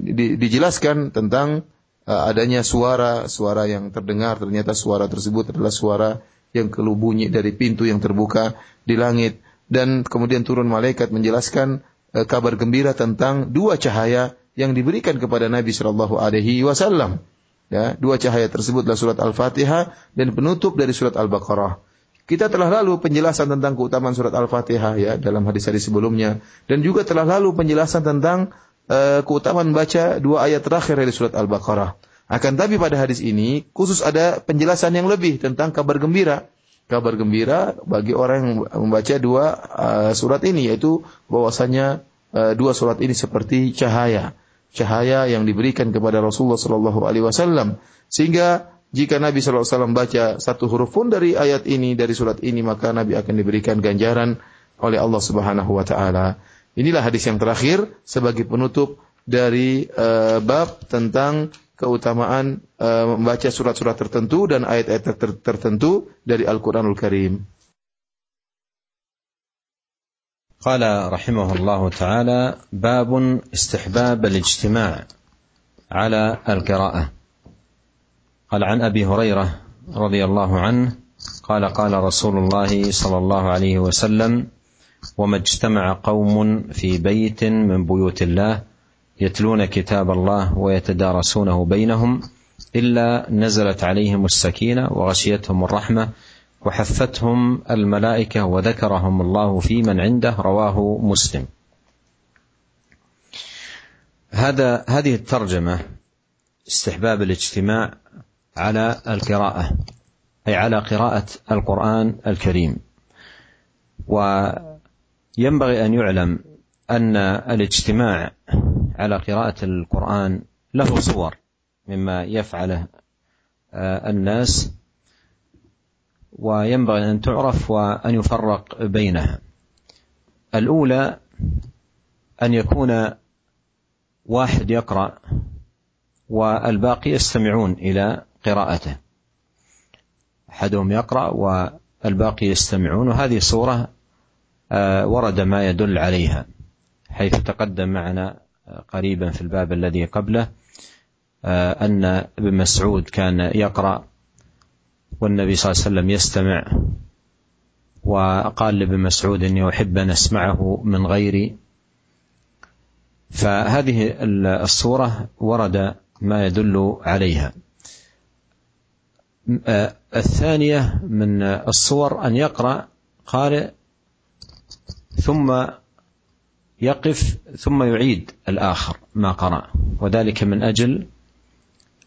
di, dijelaskan tentang e, adanya suara, suara yang terdengar ternyata suara tersebut adalah suara yang keluh bunyi dari pintu yang terbuka di langit dan kemudian turun malaikat menjelaskan e, kabar gembira tentang dua cahaya yang diberikan kepada Nabi Shallallahu Alaihi Wasallam. Ya, dua cahaya tersebut adalah surat Al-Fatihah dan penutup dari surat Al-Baqarah. Kita telah lalu penjelasan tentang keutamaan surat Al-Fatihah ya dalam hadis-hadis sebelumnya dan juga telah lalu penjelasan tentang uh, keutamaan baca dua ayat terakhir dari surat Al-Baqarah. Akan tapi pada hadis ini khusus ada penjelasan yang lebih tentang kabar gembira. Kabar gembira bagi orang yang membaca dua uh, surat ini yaitu bahwasanya uh, dua surat ini seperti cahaya cahaya yang diberikan kepada Rasulullah Sallallahu Alaihi Wasallam sehingga jika Nabi Sallallahu Alaihi Wasallam baca satu huruf pun dari ayat ini dari surat ini maka Nabi akan diberikan ganjaran oleh Allah Subhanahu Wa Taala. Inilah hadis yang terakhir sebagai penutup dari uh, bab tentang keutamaan uh, membaca surat-surat tertentu dan ayat-ayat tertentu dari Al-Quranul Karim. قال رحمه الله تعالى باب استحباب الاجتماع على القراءة. قال عن أبي هريرة رضي الله عنه قال قال رسول الله صلى الله عليه وسلم وما اجتمع قوم في بيت من بيوت الله يتلون كتاب الله ويتدارسونه بينهم إلا نزلت عليهم السكينة وغشيتهم الرحمة وحفتهم الملائكة وذكرهم الله في من عنده رواه مسلم. هذا هذه الترجمة استحباب الاجتماع على القراءة أي على قراءة القرآن الكريم. وينبغي أن يعلم أن الاجتماع على قراءة القرآن له صور مما يفعله الناس. وينبغي أن تعرف وأن يفرق بينها. الأولى أن يكون واحد يقرأ والباقي يستمعون إلى قراءته. أحدهم يقرأ والباقي يستمعون وهذه صورة آه، ورد ما يدل عليها. حيث تقدم معنا قريبا في الباب الذي قبله آه، أن ابن مسعود كان يقرأ والنبي صلى الله عليه وسلم يستمع وقال لابن مسعود إني أحب أن أسمعه من غيري. فهذه الصورة ورد ما يدل عليها. الثانية من الصور أن يقرأ قارئ ثم يقف ثم يعيد الآخر ما قرأ. وذلك من أجل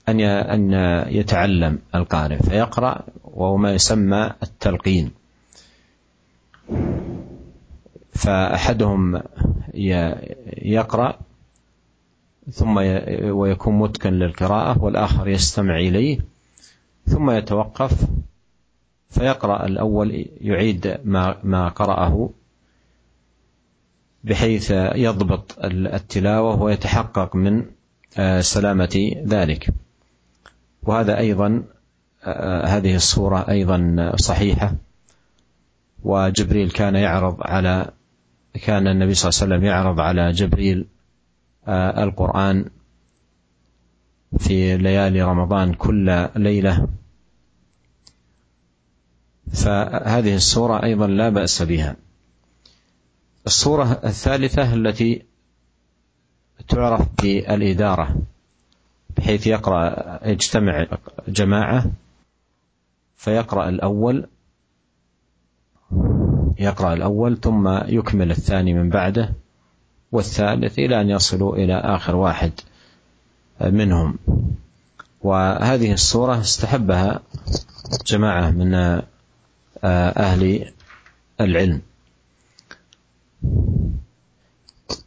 أن أن يتعلم القارئ فيقرأ وهو ما يسمى التلقين. فأحدهم يقرأ ثم ويكون متقن للقراءة والآخر يستمع إليه ثم يتوقف فيقرأ الأول يعيد ما ما قرأه بحيث يضبط التلاوة ويتحقق من سلامة ذلك. وهذا أيضا هذه الصورة أيضا صحيحة. وجبريل كان يعرض على كان النبي صلى الله عليه وسلم يعرض على جبريل القرآن في ليالي رمضان كل ليلة. فهذه الصورة أيضا لا بأس بها. الصورة الثالثة التي تعرف بالإدارة. بحيث يقرأ يجتمع جماعة فيقرأ الأول يقرأ الأول ثم يكمل الثاني من بعده والثالث إلى أن يصلوا إلى آخر واحد منهم. وهذه الصورة استحبها جماعة من أهل العلم.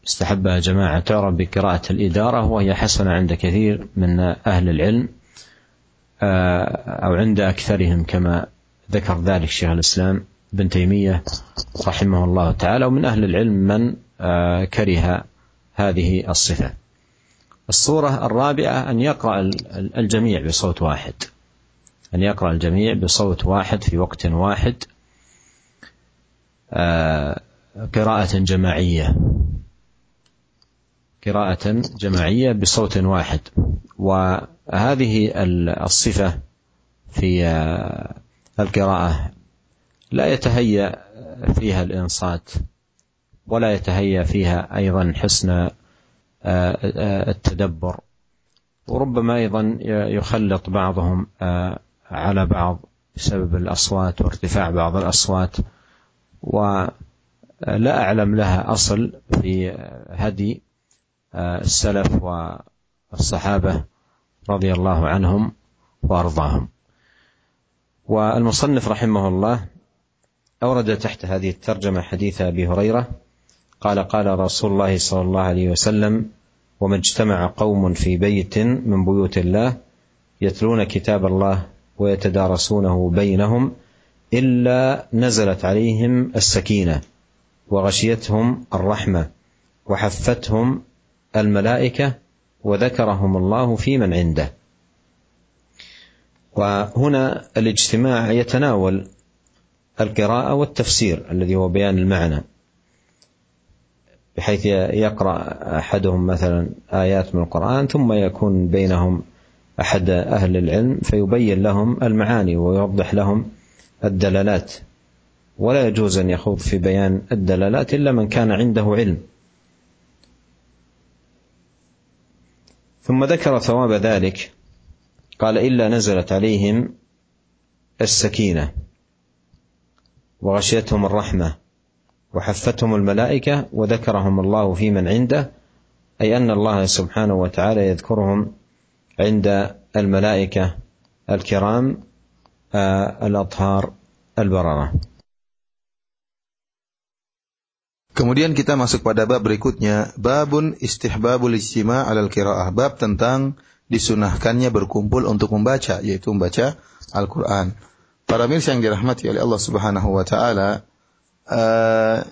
استحبها جماعة تعرف بقراءة الإدارة وهي حسنة عند كثير من أهل العلم أو عند أكثرهم كما ذكر ذلك شيخ الإسلام ابن تيمية رحمه الله تعالى ومن أهل العلم من كره هذه الصفة. الصورة الرابعة أن يقرأ الجميع بصوت واحد. أن يقرأ الجميع بصوت واحد في وقت واحد. قراءة جماعية. قراءة جماعية بصوت واحد. وهذه الصفة في القراءة لا يتهيأ فيها الإنصات ولا يتهيأ فيها أيضا حسن التدبر. وربما أيضا يخلط بعضهم على بعض بسبب الأصوات وارتفاع بعض الأصوات. ولا أعلم لها أصل في هدي السلف والصحابة رضي الله عنهم وأرضاهم. والمصنف رحمه الله أورد تحت هذه الترجمة حديث أبي هريرة قال قال رسول الله صلى الله عليه وسلم وما اجتمع قوم في بيت من بيوت الله يتلون كتاب الله ويتدارسونه بينهم إلا نزلت عليهم السكينة وغشيتهم الرحمة وحفتهم الملائكة وذكرهم الله في من عنده. وهنا الاجتماع يتناول القراءة والتفسير الذي هو بيان المعنى. بحيث يقرأ أحدهم مثلا آيات من القرآن ثم يكون بينهم أحد أهل العلم فيبين لهم المعاني ويوضح لهم الدلالات. ولا يجوز أن يخوض في بيان الدلالات إلا من كان عنده علم. ثم ذكر ثواب ذلك. قال إلا نزلت عليهم السكينة وغشيتهم الرحمة وحفتهم الملائكة وذكرهم الله في من عنده أي أن الله سبحانه وتعالى يذكرهم عند الملائكة الكرام الأطهار البررة. Kemudian kita masuk pada bab berikutnya, babun istihbabul ijtima' alal qiraah. Bab tentang disunahkannya berkumpul untuk membaca, yaitu membaca Al-Qur'an. Para mirsa yang dirahmati oleh Allah Subhanahu wa taala, uh,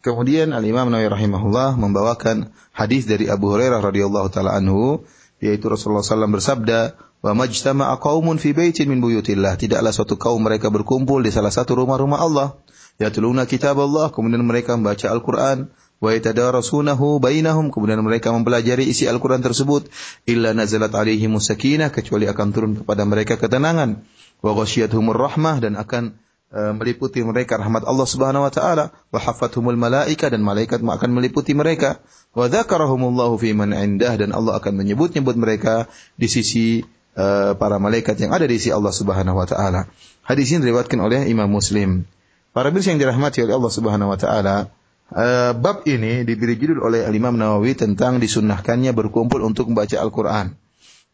kemudian Al-Imam Nawawi rahimahullah membawakan hadis dari Abu Hurairah radhiyallahu taala anhu, yaitu Rasulullah SAW bersabda, "Wa majtama'a qaumun fi baitin min buyutillah." Tidaklah suatu kaum mereka berkumpul di salah satu rumah-rumah Allah yatluna kitab Allah kemudian mereka membaca Al-Qur'an. Wa yatadarasunahu bainahum kemudian mereka mempelajari isi Al-Qur'an tersebut. Illa nazalat alaihim sakinah kecuali akan turun kepada mereka ketenangan. Wa ghasyiyatuhumur rahmah dan akan uh, meliputi mereka rahmat Allah Subhanahu wa taala. Wa hafathumul malaika dan malaikat akan meliputi mereka. Wa dzakarahumullahu fi man indah dan Allah akan menyebut-nyebut mereka di sisi uh, para malaikat yang ada di sisi Allah Subhanahu wa taala. Hadis ini diriwayatkan oleh Imam Muslim. Para birs yang dirahmati oleh Allah Subhanahu wa taala, uh, bab ini diberi judul oleh Imam Nawawi tentang disunnahkannya berkumpul untuk membaca Al-Qur'an.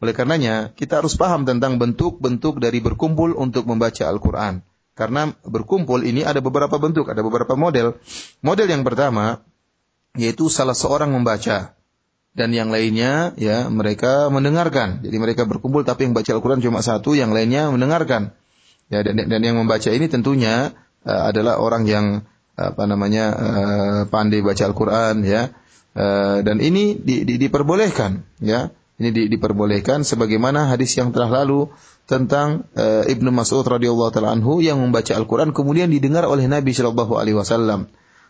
Oleh karenanya, kita harus paham tentang bentuk-bentuk dari berkumpul untuk membaca Al-Qur'an. Karena berkumpul ini ada beberapa bentuk, ada beberapa model. Model yang pertama yaitu salah seorang membaca dan yang lainnya ya mereka mendengarkan. Jadi mereka berkumpul tapi yang baca Al-Qur'an cuma satu, yang lainnya mendengarkan. Ya dan, dan yang membaca ini tentunya uh, adalah orang yang apa namanya uh, pandai baca Al-Qur'an ya. Uh, dan ini di, di, diperbolehkan ya. Ini di, diperbolehkan sebagaimana hadis yang telah lalu tentang uh, Ibnu Mas'ud radhiyallahu taala anhu yang membaca Al-Qur'an kemudian didengar oleh Nabi sallallahu alaihi wasallam.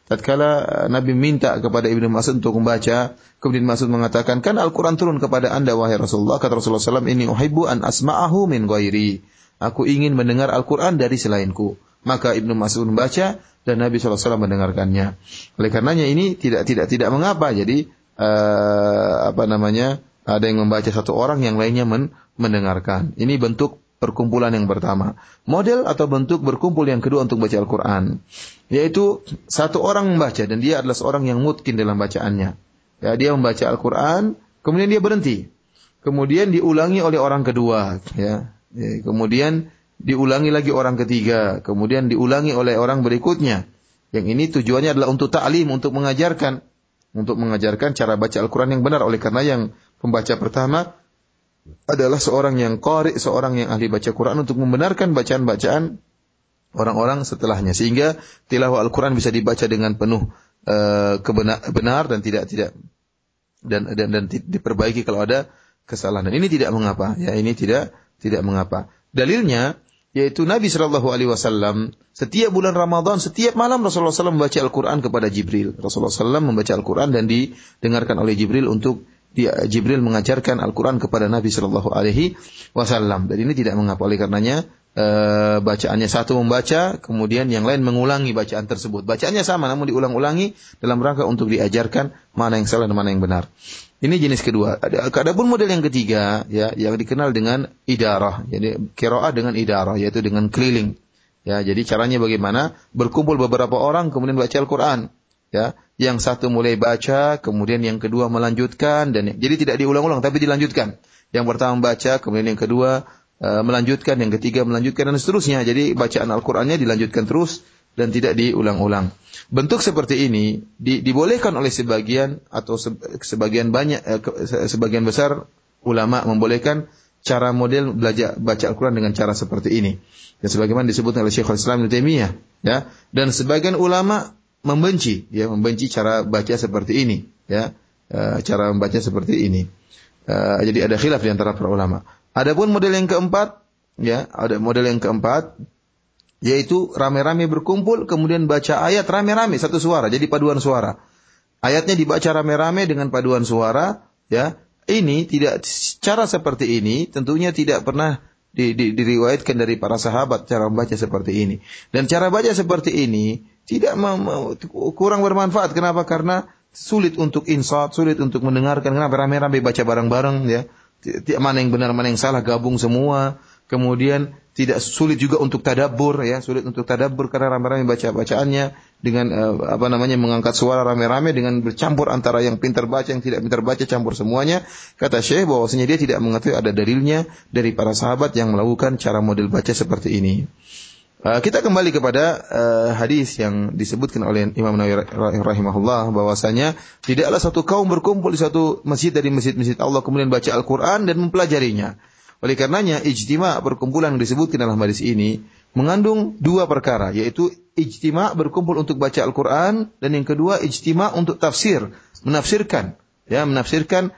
Tatkala Nabi minta kepada Ibnu Mas'ud untuk membaca, kemudian Mas'ud mengatakan, "Kan Al-Qur'an turun kepada Anda wahai Rasulullah." Kata Rasulullah SAW, "Ini uhibbu an asma'ahu min ghairi." Aku ingin mendengar Al-Qur'an dari selainku. Maka Ibnu Mas'ud membaca dan Nabi SAW mendengarkannya. Oleh karenanya ini tidak tidak tidak mengapa. Jadi uh, apa namanya? Ada yang membaca satu orang, yang lainnya men mendengarkan. Ini bentuk perkumpulan yang pertama. Model atau bentuk berkumpul yang kedua untuk baca Al-Quran. Yaitu satu orang membaca dan dia adalah seorang yang mutkin dalam bacaannya. Ya, dia membaca Al-Quran, kemudian dia berhenti. Kemudian diulangi oleh orang kedua. Ya. ya. Kemudian diulangi lagi orang ketiga. Kemudian diulangi oleh orang berikutnya. Yang ini tujuannya adalah untuk ta'lim, untuk mengajarkan. Untuk mengajarkan cara baca Al-Quran yang benar. Oleh karena yang pembaca pertama adalah seorang yang qari, seorang yang ahli baca Quran untuk membenarkan bacaan-bacaan orang-orang setelahnya sehingga tilawah Al-Quran bisa dibaca dengan penuh uh, kebenar benar dan tidak tidak dan dan dan diperbaiki kalau ada kesalahan. Dan ini tidak mengapa, ya ini tidak tidak mengapa. Dalilnya yaitu Nabi Shallallahu Alaihi Wasallam setiap bulan Ramadan setiap malam Rasulullah SAW membaca Al-Quran kepada Jibril. Rasulullah SAW membaca Al-Quran dan didengarkan oleh Jibril untuk dia, Jibril mengajarkan Al-Quran kepada Nabi Shallallahu Alaihi Wasallam. Dan ini tidak mengapa oleh karenanya e, bacaannya satu membaca, kemudian yang lain mengulangi bacaan tersebut. Bacaannya sama, namun diulang-ulangi dalam rangka untuk diajarkan mana yang salah dan mana yang benar. Ini jenis kedua. Ada pun model yang ketiga, ya, yang dikenal dengan idarah, jadi kiroah dengan idarah, yaitu dengan keliling. Ya, jadi caranya bagaimana? Berkumpul beberapa orang kemudian baca Al-Quran. Ya, yang satu mulai baca, kemudian yang kedua melanjutkan dan jadi tidak diulang-ulang tapi dilanjutkan. Yang pertama baca, kemudian yang kedua uh, melanjutkan, yang ketiga melanjutkan dan seterusnya. Jadi bacaan Al-Qur'annya dilanjutkan terus dan tidak diulang-ulang. Bentuk seperti ini di, dibolehkan oleh sebagian atau se, sebagian banyak eh, sebagian besar ulama membolehkan cara model belajar baca Al-Qur'an dengan cara seperti ini. Dan sebagaimana disebut oleh Syekhul Islam Ibnu Taimiyah, ya. Dan sebagian ulama membenci, ya membenci cara baca seperti ini, ya e, cara membaca seperti ini. E, jadi ada khilaf di antara para ulama. Adapun model yang keempat, ya ada model yang keempat, yaitu rame-rame berkumpul kemudian baca ayat rame-rame satu suara, jadi paduan suara. Ayatnya dibaca rame-rame dengan paduan suara, ya. Ini tidak cara seperti ini tentunya tidak pernah di, di, diriwayatkan dari para sahabat cara membaca seperti ini. Dan cara baca seperti ini tidak kurang bermanfaat. Kenapa? Karena sulit untuk insat, sulit untuk mendengarkan. Kenapa rame-rame baca bareng-bareng ya? Mana yang benar, mana yang salah, gabung semua. Kemudian tidak sulit juga untuk tadabbur ya, sulit untuk tadabbur karena rame-rame baca bacaannya dengan uh, apa namanya mengangkat suara rame-rame dengan bercampur antara yang pintar baca yang tidak pintar baca campur semuanya. Kata Syekh bahwasanya dia tidak mengetahui ada dalilnya dari para sahabat yang melakukan cara model baca seperti ini. Uh, kita kembali kepada uh, hadis yang disebutkan oleh Imam Nawawi rahimahullah bahwasanya tidaklah satu kaum berkumpul di satu masjid dari masjid-masjid Allah kemudian baca Al-Qur'an dan mempelajarinya. Oleh karenanya ijtima perkumpulan yang disebutkan dalam hadis ini mengandung dua perkara yaitu ijtima berkumpul untuk baca Al-Qur'an dan yang kedua ijtima untuk tafsir, menafsirkan ya, menafsirkan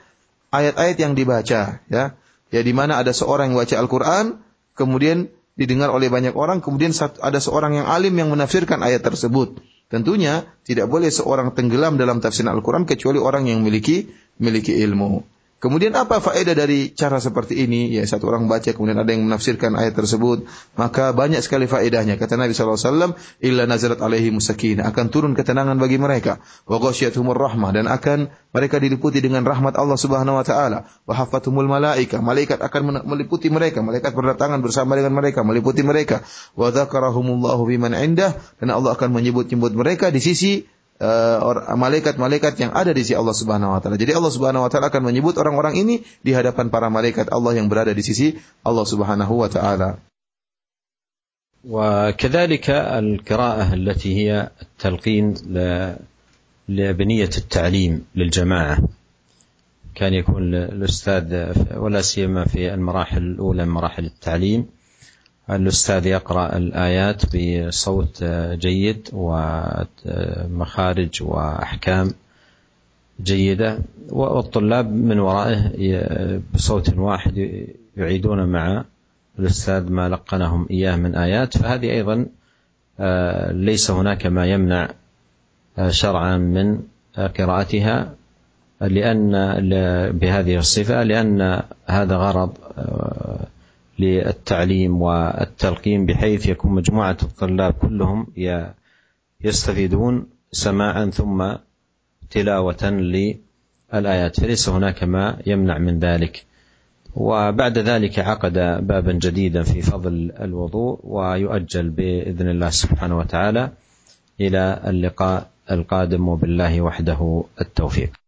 ayat-ayat yang dibaca ya. Ya di mana ada seorang yang baca Al-Qur'an kemudian didengar oleh banyak orang, kemudian ada seorang yang alim yang menafsirkan ayat tersebut. Tentunya tidak boleh seorang tenggelam dalam tafsir Al-Quran kecuali orang yang memiliki memiliki ilmu. Kemudian apa faedah dari cara seperti ini? Ya satu orang baca kemudian ada yang menafsirkan ayat tersebut, maka banyak sekali faedahnya. Kata Nabi SAW, illa nazarat alaihi musakin akan turun ketenangan bagi mereka. Wa ghasyiyatuhumur rahmah dan akan mereka diliputi dengan rahmat Allah Subhanahu wa taala. Wa hafatumul malaika, malaikat akan meliputi mereka, malaikat berdatangan bersama dengan mereka, meliputi mereka. Wa dzakarahumullahu biman indah dan Allah akan menyebut-nyebut mereka di sisi malaikat-malaikat yang ada di sisi Allah Subhanahu wa taala. Jadi Allah Subhanahu wa taala akan menyebut orang-orang ini di hadapan para malaikat Allah yang berada di sisi Allah Subhanahu wa taala. وكذلك القراءة التي هي التلقين لبنية التعليم للجماعة كان يكون الأستاذ ولا سيما في المراحل الأولى من مراحل التعليم الأستاذ يقرأ الآيات بصوت جيد ومخارج وأحكام جيدة والطلاب من ورائه بصوت واحد يعيدون مع الأستاذ ما لقنهم إياه من آيات. فهذه أيضا آه، ليس هناك ما يمنع آه، شرعا من قراءتها لأن بهذه الصفة لأن هذا غرض آه، للتعليم والتلقين بحيث يكون مجموعة الطلاب كلهم يستفيدون سماعا ثم تلاوة للآيات فليس هناك ما يمنع من ذلك وبعد ذلك عقد بابا جديدا في فضل الوضوء ويؤجل بإذن الله سبحانه وتعالى إلى اللقاء القادم وبالله وحده التوفيق.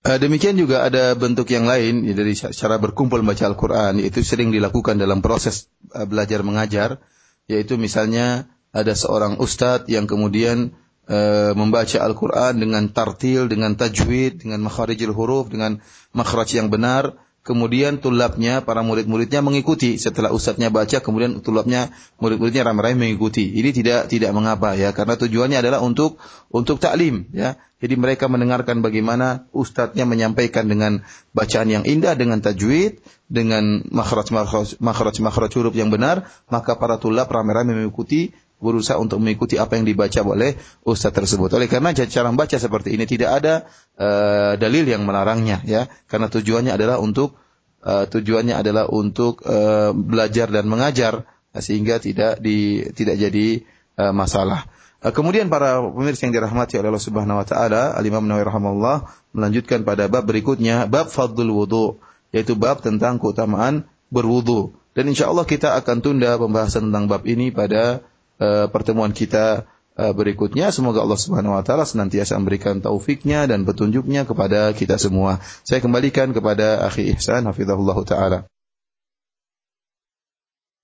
Demikian juga ada bentuk yang lain ya, dari cara berkumpul membaca Al-Quran, itu sering dilakukan dalam proses eh, belajar mengajar, yaitu misalnya ada seorang ustadz yang kemudian e, membaca Al-Quran dengan tartil, dengan tajwid, dengan makharijil huruf, dengan makhraj yang benar, kemudian tulabnya, para murid-muridnya mengikuti. Setelah ustadznya baca, kemudian tulabnya, murid-muridnya ramai-ramai mengikuti. Ini tidak tidak mengapa ya, karena tujuannya adalah untuk untuk taklim ya. Jadi mereka mendengarkan bagaimana ustadznya menyampaikan dengan bacaan yang indah, dengan tajwid, dengan makhraj makhraj makhraj makhraj huruf yang benar, maka para tulab ramai-ramai mengikuti berusaha untuk mengikuti apa yang dibaca oleh ustaz tersebut. Oleh karena cara membaca seperti ini tidak ada uh, dalil yang melarangnya ya, karena tujuannya adalah untuk uh, tujuannya adalah untuk uh, belajar dan mengajar sehingga tidak di tidak jadi uh, masalah. Uh, kemudian para pemirsa yang dirahmati oleh Allah Subhanahu wa taala, Al Imam Nawawi rahimahullah melanjutkan pada bab berikutnya, bab fadlul wudu, yaitu bab tentang keutamaan berwudu. Dan insya Allah kita akan tunda pembahasan tentang bab ini pada uh, pertemuan kita uh, berikutnya. Semoga Allah Subhanahu wa taala senantiasa memberikan taufiknya dan petunjuknya kepada kita semua. Saya kembalikan kepada akhi Ihsan hafizahullah taala.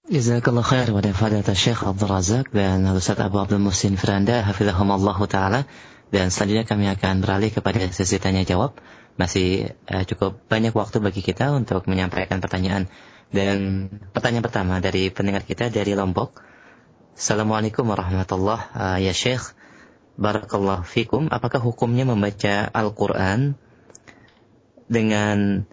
Jazakallah khair wa fadilat Syekh Abdul Razak dan Ustaz Abu Abdul Musin Firanda hafizahumullah taala dan selanjutnya kami akan beralih kepada sesi tanya jawab. Masih uh, cukup banyak waktu bagi kita untuk menyampaikan pertanyaan dan pertanyaan pertama dari pendengar kita dari Lombok. Assalamualaikum warahmatullahi uh, Ya Syekh, Barakallah fikum. Apakah hukumnya membaca Al-Quran dengan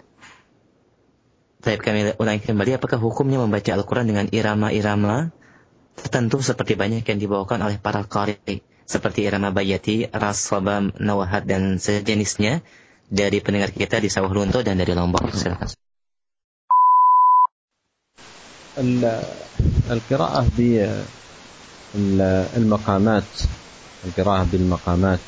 saya kami ulangi kembali, apakah hukumnya membaca Al-Quran dengan irama-irama tertentu seperti banyak yang dibawakan oleh para qari seperti irama bayati, ras, sabam, nawahat dan sejenisnya dari pendengar kita di Sawah Lunto dan dari Lombok. Silakan. القراءة المقامات القراءة بالمقامات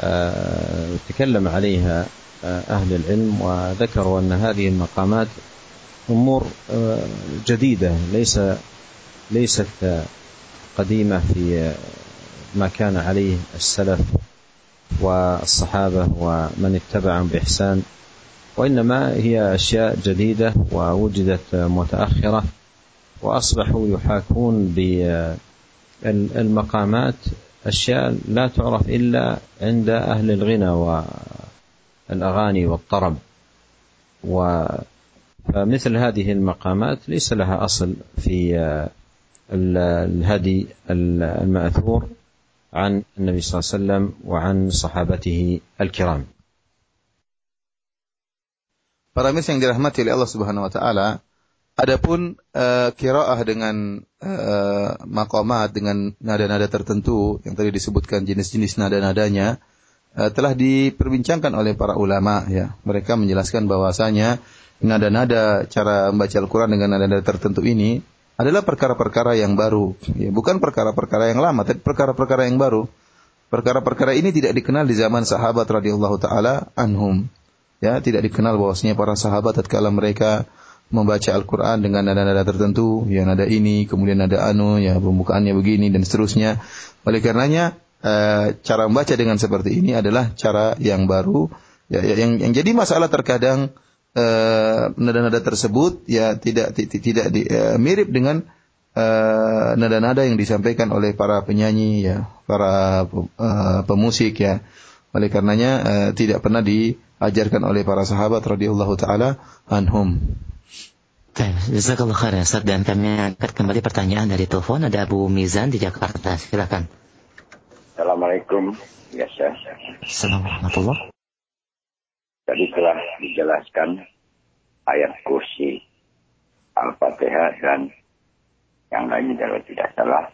آه، تكلم عليها آه، أهل العلم وذكروا أن هذه المقامات أمور آه، جديدة ليس ليست قديمة في ما كان عليه السلف والصحابة ومن اتبعهم بإحسان وإنما هي أشياء جديدة ووجدت متأخرة وأصبحوا يحاكون المقامات أشياء لا تعرف إلا عند أهل الغنى والأغاني والطرب. و فمثل هذه المقامات ليس لها أصل في الهدي المأثور عن النبي صلى الله عليه وسلم وعن صحابته الكرام. Para mis yang dirahmati oleh Allah Subhanahu wa taala, Adapun uh, kiraah dengan uh, makomat dengan nada-nada tertentu yang tadi disebutkan jenis-jenis nada-nadanya uh, telah diperbincangkan oleh para ulama ya. Mereka menjelaskan bahwasanya nada-nada cara membaca Al-Qur'an dengan nada-nada tertentu ini adalah perkara-perkara yang baru, ya, bukan perkara-perkara yang lama, tapi perkara-perkara yang baru. Perkara-perkara ini tidak dikenal di zaman sahabat radhiyallahu taala anhum. Ya, tidak dikenal bahwasanya para sahabat tatkala mereka membaca Al-Quran dengan nada-nada tertentu, ya nada ini, kemudian nada anu, ya pembukaannya begini dan seterusnya. Oleh karenanya e, cara membaca dengan seperti ini adalah cara yang baru. Ya, ya yang, yang jadi masalah terkadang eh, nada-nada tersebut ya tidak tidak di, e, mirip dengan nada-nada yang disampaikan oleh para penyanyi ya, para pemusik ya. Oleh karenanya tidak pernah diajarkan oleh para sahabat radhiyallahu taala anhum. Jazakallah khair Ustaz dan kami angkat kembali pertanyaan dari telepon ada Abu Mizan di Jakarta. Silakan. Assalamualaikum. Ya, Syekh. Assalamualaikum Tadi telah dijelaskan ayat kursi Al-Fatihah dan yang lainnya kalau tidak salah.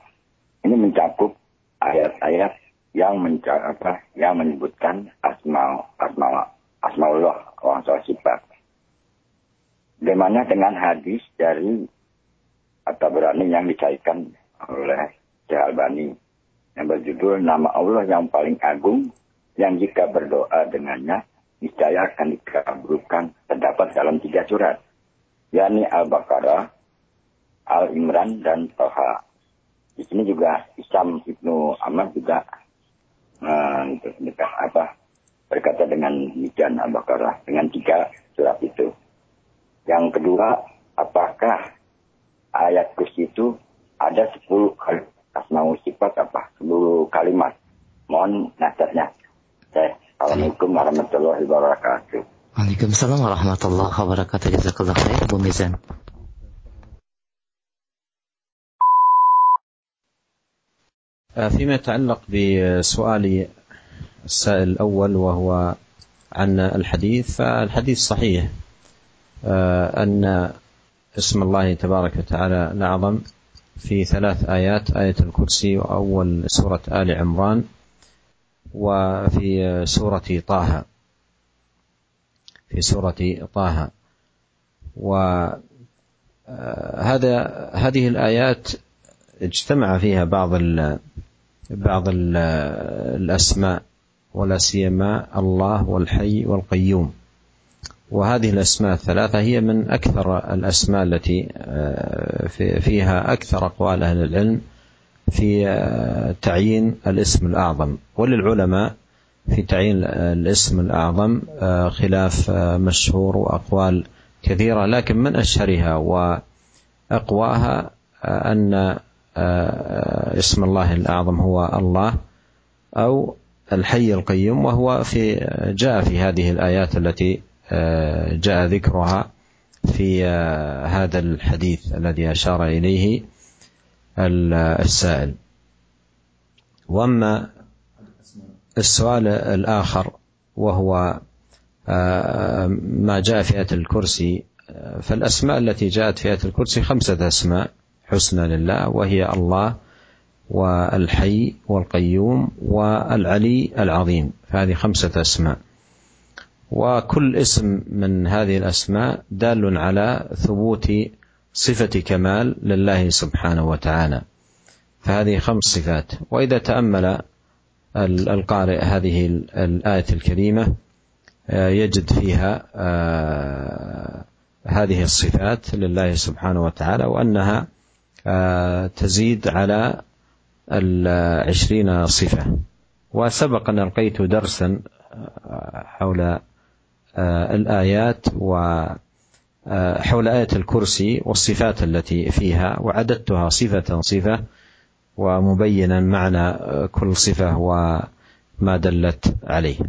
Ini mencakup ayat-ayat yang mencakup apa yang menyebutkan asma asma asmaullah Allah soal sifat. Bagaimana dengan hadis dari atau berani yang dikaitkan oleh Syekh Albani yang berjudul Nama Allah yang paling agung yang jika berdoa dengannya niscaya akan dikabulkan terdapat dalam tiga surat yakni Al-Baqarah, Al-Imran dan Toha. Di sini juga Isam Ibnu Ahmad juga uh, apa berkata dengan demikian Al-Baqarah dengan tiga surat itu. Yang kedua, apakah ayat kursi itu ada sepuluh kali asmaul sifat apa seluruh kalimat. Mohon nasihatnya. Assalamualaikum warahmatullahi wabarakatuh. Waalaikumsalam warahmatullahi wabarakatuh. Jazakallah khair, Bu Mizan. فيما يتعلق بسؤال السائل الأول وهو عن الحديث فالحديث صحيح أن اسم الله تبارك وتعالى الأعظم في ثلاث آيات آية الكرسي وأول سورة آل عمران وفي سورة طه. في سورة طه. وهذا هذه الآيات اجتمع فيها بعض ال بعض ال الأسماء ولا سيما الله والحي والقيوم. وهذه الأسماء الثلاثة هي من أكثر الأسماء التي آه، فيها أكثر أقوال أهل العلم في آه، تعيين الاسم الأعظم. وللعلماء في تعيين الاسم الأعظم آه، خلاف مشهور وأقوال كثيرة. لكن من أشهرها وأقواها أن اسم الله الأعظم هو الله أو الحي القيوم وهو في جاء في هذه الآيات التي جاء ذكرها في آه، هذا الحديث الذي أشار إليه السائل. وأما السؤال الآخر وهو آه، ما جاء في آية الكرسي فالأسماء التي جاءت في آية الكرسي خمسة أسماء حسنى لله وهي الله والحي والقيوم والعلي العظيم. فهذه خمسة أسماء. وكل اسم من هذه الأسماء دال على ثبوت صفة كمال لله سبحانه وتعالى. فهذه خمس صفات. وإذا تأمل القارئ هذه الآية الكريمة آه، يجد فيها آه، هذه الصفات لله سبحانه وتعالى وأنها آه، تزيد على العشرين صفة. وسبق أن ألقيت درسا حول آه، الآيات وحول آية الكرسي والصفات التي فيها وعددتها صفة صفة ومبينا معنى كل صفة وما دلت عليه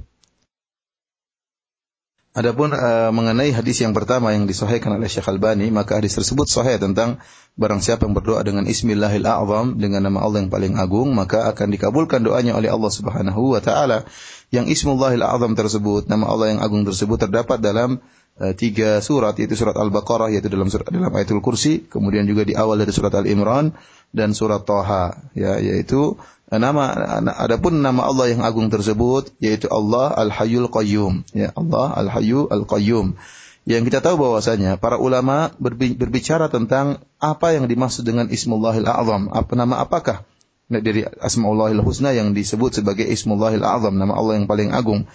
Adapun uh, mengenai hadis yang pertama yang disahihkan oleh Syekh Albani, maka hadis tersebut sahih tentang barang siapa yang berdoa dengan Ismillahil A'zam dengan nama Allah yang paling agung, maka akan dikabulkan doanya oleh Allah Subhanahu wa taala. Yang Ismullahil A'zam tersebut, nama Allah yang agung tersebut terdapat dalam uh, tiga surat yaitu surat Al-Baqarah yaitu dalam surat dalam ayatul kursi, kemudian juga di awal dari surat Al-Imran dan surat Toha ya yaitu nama adapun nama Allah yang agung tersebut yaitu Allah Al-Hayyul Qayyum ya Allah Al-Hayyu Al-Qayyum. Yang kita tahu bahwasanya para ulama berbicara tentang apa yang dimaksud dengan Ismullahil A'zam. Apa nama apakah dari Asmaullahil Husna yang disebut sebagai Ismullahil A'zam nama Allah yang paling agung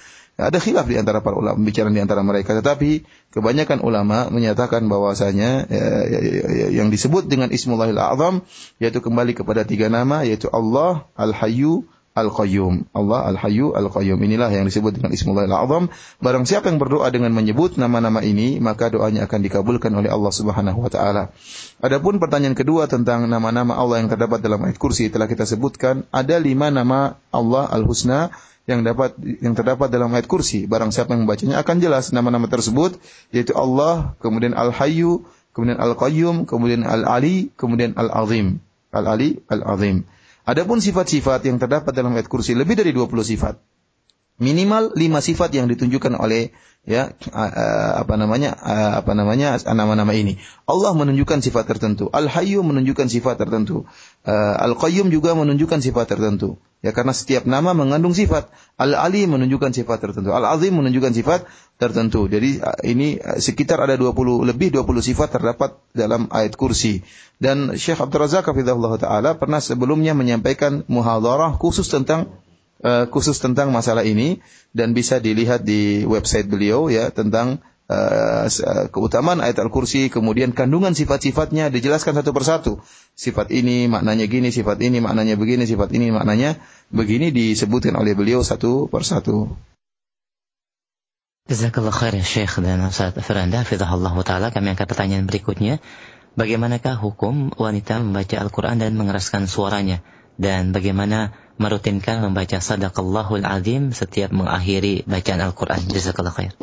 ada khilaf di antara para ulama, pembicaraan di antara mereka. Tetapi kebanyakan ulama menyatakan bahwasanya ya, ya, ya, ya, yang disebut dengan Ismullahil A'zam yaitu kembali kepada tiga nama yaitu Allah Al-Hayyu Al-Qayyum. Allah Al-Hayyu Al-Qayyum. Inilah yang disebut dengan Ismullahil A'zam. Barang siapa yang berdoa dengan menyebut nama-nama ini, maka doanya akan dikabulkan oleh Allah Subhanahu wa taala. Adapun pertanyaan kedua tentang nama-nama Allah yang terdapat dalam ayat kursi telah kita sebutkan, ada lima nama Allah Al-Husna yang dapat yang terdapat dalam ayat kursi. Barang siapa yang membacanya akan jelas nama-nama tersebut yaitu Allah, kemudian Al-Hayyu, kemudian Al-Qayyum, kemudian Al-Ali, kemudian Al-Azim. Al-Ali, Al-Azim. Adapun sifat-sifat yang terdapat dalam ayat kursi lebih dari 20 sifat. Minimal 5 sifat yang ditunjukkan oleh ya apa namanya apa namanya nama-nama ini. Allah menunjukkan sifat tertentu. Al-Hayyu menunjukkan sifat tertentu. Al-Qayyum juga menunjukkan sifat tertentu. Ya karena setiap nama mengandung sifat. Al-Ali menunjukkan sifat tertentu. Al-Azim menunjukkan sifat tertentu. Jadi ini sekitar ada 20 lebih 20 sifat terdapat dalam ayat kursi. Dan Syekh Abdul Razak taala pernah sebelumnya menyampaikan muhadharah khusus tentang uh, khusus tentang masalah ini dan bisa dilihat di website beliau ya tentang uh, keutamaan ayat al-kursi kemudian kandungan sifat-sifatnya dijelaskan satu persatu. Sifat ini maknanya gini, sifat ini maknanya begini, sifat ini maknanya begini disebutkan oleh beliau satu persatu. Jazakallah khair ya Syekh dan Ustaz Firanda Fidahullah Ta'ala Kami angkat pertanyaan berikutnya Bagaimanakah hukum wanita membaca Al-Quran dan mengeraskan suaranya Dan bagaimana merutinkan membaca sadaqallahul azim setiap mengakhiri bacaan Al-Quran. Jazakallah khair.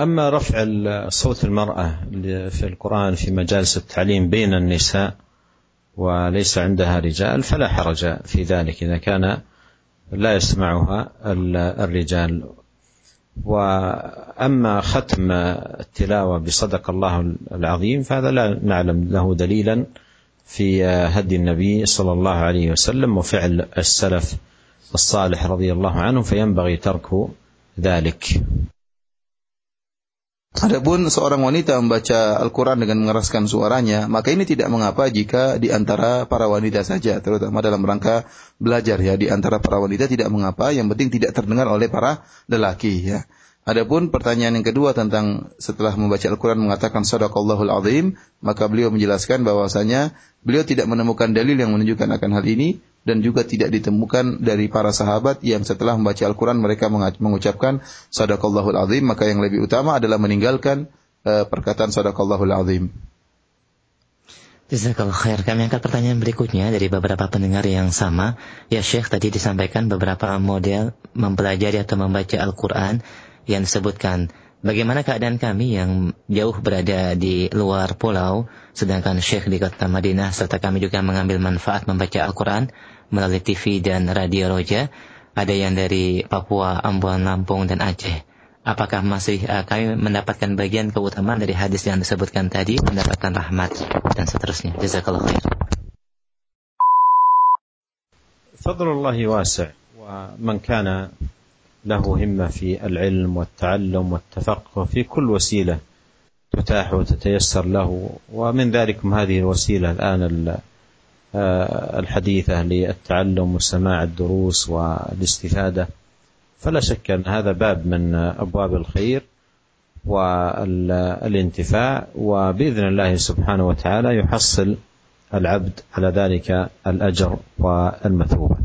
أما رفع صوت المرأة في القرآن في مجالس التعليم بين النساء وليس عندها رجال فلا حرج في ذلك إذا كان لا يسمعها الرجال. وأما ختم التلاوة بصدق الله العظيم فهذا لا نعلم له دليلا في هدي النبي صلى الله عليه وسلم وفعل السلف الصالح رضي الله عنه فينبغي ترك ذلك. Adapun seorang wanita membaca Al-Quran dengan mengeraskan suaranya, maka ini tidak mengapa jika di antara para wanita saja, terutama dalam rangka belajar ya, di antara para wanita tidak mengapa, yang penting tidak terdengar oleh para lelaki ya. Adapun pertanyaan yang kedua tentang setelah membaca Al-Quran mengatakan sadaqallahul azim, maka beliau menjelaskan bahwasanya beliau tidak menemukan dalil yang menunjukkan akan hal ini dan juga tidak ditemukan dari para sahabat yang setelah membaca Al-Quran mereka mengucapkan sadaqallahul azim, maka yang lebih utama adalah meninggalkan uh, perkataan sadaqallahul azim. Jazakallah khair. Kami angkat pertanyaan berikutnya dari beberapa pendengar yang sama. Ya Syekh tadi disampaikan beberapa model mempelajari atau membaca Al-Quran yang disebutkan bagaimana keadaan kami yang jauh berada di luar pulau sedangkan Syekh di kota Madinah serta kami juga mengambil manfaat membaca Al-Quran melalui TV dan radio Roja ada yang dari Papua, Ambon, Lampung dan Aceh apakah masih uh, kami mendapatkan bagian keutamaan dari hadis yang disebutkan tadi mendapatkan rahmat dan seterusnya jazakallah khair Fadlullah wasi' wa man kana له همه في العلم والتعلم والتفقه في كل وسيله تتاح وتتيسر له ومن ذلكم هذه الوسيله الان الحديثة للتعلم وسماع الدروس والاستفادة فلا شك أن هذا باب من أبواب الخير والانتفاع وبإذن الله سبحانه وتعالى يحصل العبد على ذلك الأجر والمثوبة.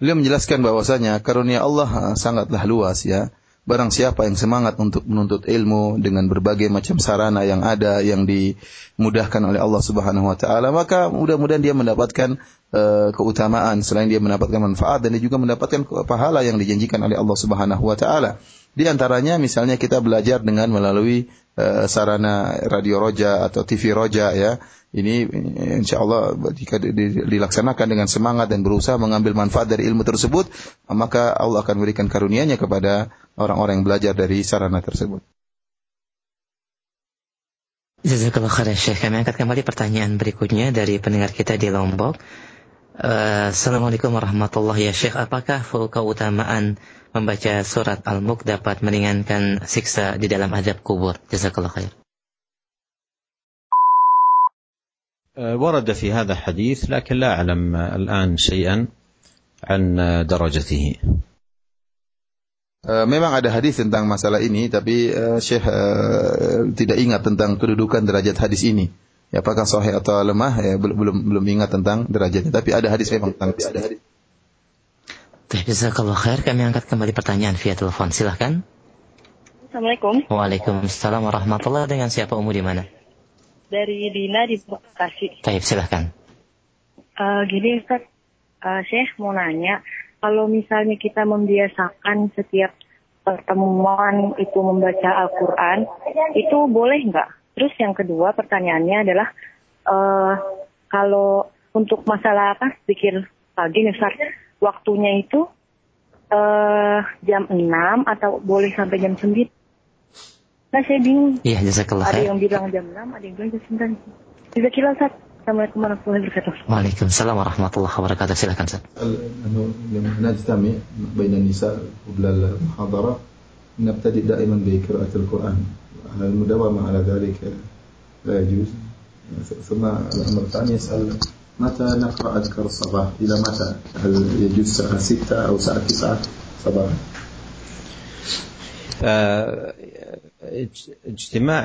Beliau menjelaskan bahwasanya karunia Allah eh, sangatlah luas ya. Barang siapa yang semangat untuk menuntut ilmu dengan berbagai macam sarana yang ada yang dimudahkan oleh Allah Subhanahu wa taala, maka mudah-mudahan dia mendapatkan uh, keutamaan selain dia mendapatkan manfaat dan dia juga mendapatkan pahala yang dijanjikan oleh Allah Subhanahu wa taala. Di antaranya misalnya kita belajar dengan melalui uh, sarana radio roja atau TV roja ya ini insya Allah jika dilaksanakan dengan semangat dan berusaha mengambil manfaat dari ilmu tersebut, maka Allah akan memberikan karunia-Nya kepada orang-orang yang belajar dari sarana tersebut. Jazakallah khair Syekh. Kami angkat kembali pertanyaan berikutnya dari pendengar kita di Lombok. Uh, Assalamualaikum warahmatullahi wabarakatuh. Syekh, apakah keutamaan membaca surat Al-Mulk dapat meringankan siksa di dalam azab kubur? Jazakallah khair. ورد في هذا حديث لكن لا أعلم الآن شيئا عن درجته Memang ada hadis tentang masalah ini, tapi uh, Syekh uh, tidak ingat tentang kedudukan derajat hadis ini. Ya, apakah sahih atau lemah? Ya, belum belum belum ingat tentang derajatnya. Tapi ada hadis memang tentang ada hadis. Jazakallah khair. Kami angkat kembali pertanyaan via telepon. Silahkan. Assalamualaikum. Waalaikumsalam warahmatullahi Dengan siapa umum di mana? dari Dina di Bekasi. Baik, silahkan. Uh, gini Ustaz, uh, Syekh mau nanya, kalau misalnya kita membiasakan setiap pertemuan itu membaca Al-Quran, itu boleh nggak? Terus yang kedua pertanyaannya adalah, uh, kalau untuk masalah apa pikir pagi nih Ustaz, waktunya itu eh jam 6 atau boleh sampai jam 9? Nah saya bingung. Iya, jazakallah Ada yang bilang jam 6, ada yang bilang jam 9. Bisa kira Ustaz. Assalamualaikum warahmatullahi wabarakatuh. Waalaikumsalam warahmatullahi wabarakatuh. Silakan Ustaz. نجتمع بين النساء قبل المحاضرة نبتدئ دائما بقراءة القرآن المداومة على ذلك لا يجوز ثم الأمر الثاني يسأل متى نقرأ أذكار الصباح إلى متى هل يجوز الساعة 6 أو الساعة 9 صباحا اجتماع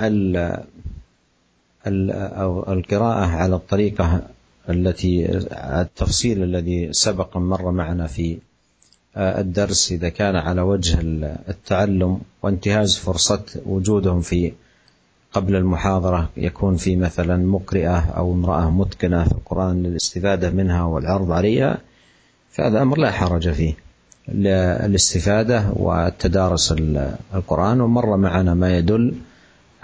أو القراءة على الطريقة التي التفصيل الذي سبق مر معنا في الدرس إذا كان على وجه التعلم وانتهاز فرصة وجودهم في قبل المحاضرة يكون في مثلا مقرئة أو امرأة متقنة في القرآن للاستفادة منها والعرض عليها فهذا أمر لا حرج فيه للاستفادة والتدارس القرآن ومر معنا ما يدل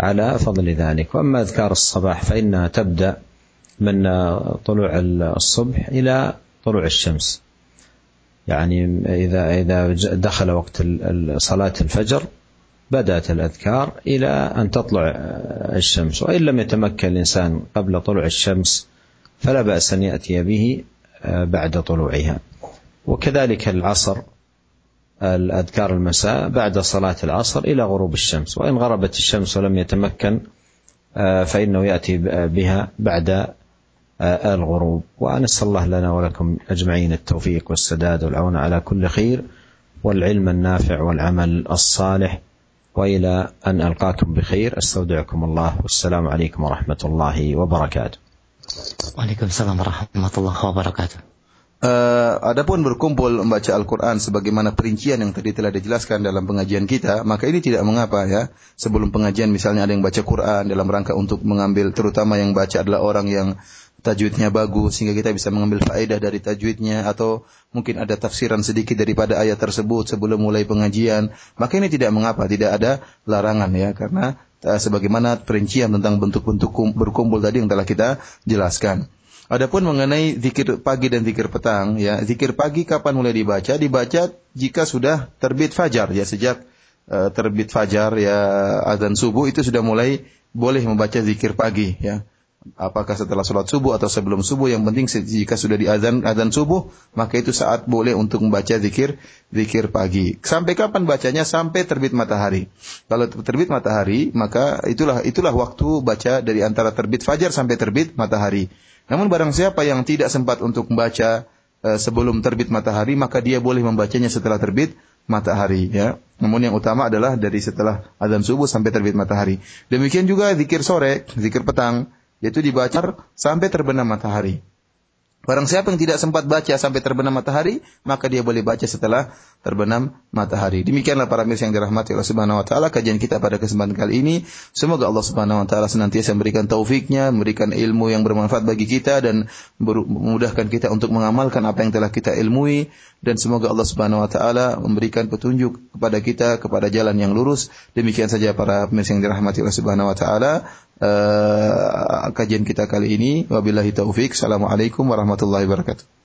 على فضل ذلك. وأما أذكار الصباح فإنها تبدأ من طلوع الصبح إلى طلوع الشمس. يعني إذا إذا دخل وقت صلاة الفجر بدأت الأذكار إلى أن تطلع الشمس. وإن لم يتمكن الإنسان قبل طلوع الشمس فلا بأس أن يأتي به بعد طلوعها. وكذلك العصر الأذكار المساء بعد صلاة العصر إلى غروب الشمس وإن غربت الشمس ولم يتمكن فإنه يأتي بها بعد الغروب ونسأل الله لنا ولكم أجمعين التوفيق والسداد والعون على كل خير والعلم النافع والعمل الصالح وإلى أن ألقاكم بخير أستودعكم الله والسلام عليكم ورحمة الله وبركاته. Waalaikumsalam warahmatullahi wabarakatuh. Uh, adapun berkumpul membaca Al-Quran sebagaimana perincian yang tadi telah dijelaskan dalam pengajian kita, maka ini tidak mengapa ya. Sebelum pengajian misalnya ada yang baca Quran dalam rangka untuk mengambil, terutama yang baca adalah orang yang tajwidnya bagus sehingga kita bisa mengambil faedah dari tajwidnya atau mungkin ada tafsiran sedikit daripada ayat tersebut sebelum mulai pengajian maka ini tidak mengapa tidak ada larangan ya karena uh, sebagaimana perincian tentang bentuk-bentuk berkumpul tadi yang telah kita jelaskan Adapun mengenai zikir pagi dan zikir petang, ya zikir pagi kapan mulai dibaca? Dibaca jika sudah terbit fajar, ya sejak uh, terbit fajar ya azan subuh itu sudah mulai boleh membaca zikir pagi, ya. Apakah setelah sholat subuh atau sebelum subuh? Yang penting jika sudah di azan azan subuh, maka itu saat boleh untuk membaca zikir zikir pagi. Sampai kapan bacanya? Sampai terbit matahari. Kalau terbit matahari, maka itulah itulah waktu baca dari antara terbit fajar sampai terbit matahari. Namun barang siapa yang tidak sempat untuk membaca uh, sebelum terbit matahari, maka dia boleh membacanya setelah terbit matahari ya. Namun yang utama adalah dari setelah azan subuh sampai terbit matahari. Demikian juga zikir sore, zikir petang, yaitu dibaca sampai terbenam matahari. Barang siapa yang tidak sempat baca sampai terbenam matahari, maka dia boleh baca setelah terbenam matahari. Demikianlah para mirsa yang dirahmati Allah Subhanahu wa taala kajian kita pada kesempatan kali ini. Semoga Allah Subhanahu wa taala senantiasa memberikan taufiknya, memberikan ilmu yang bermanfaat bagi kita dan memudahkan kita untuk mengamalkan apa yang telah kita ilmui dan semoga Allah Subhanahu wa taala memberikan petunjuk kepada kita kepada jalan yang lurus. Demikian saja para pemirsa yang dirahmati Allah Subhanahu wa taala. Uh, kajian kita kali ini wabillahi taufik. Assalamualaikum warahmatullahi wabarakatuh.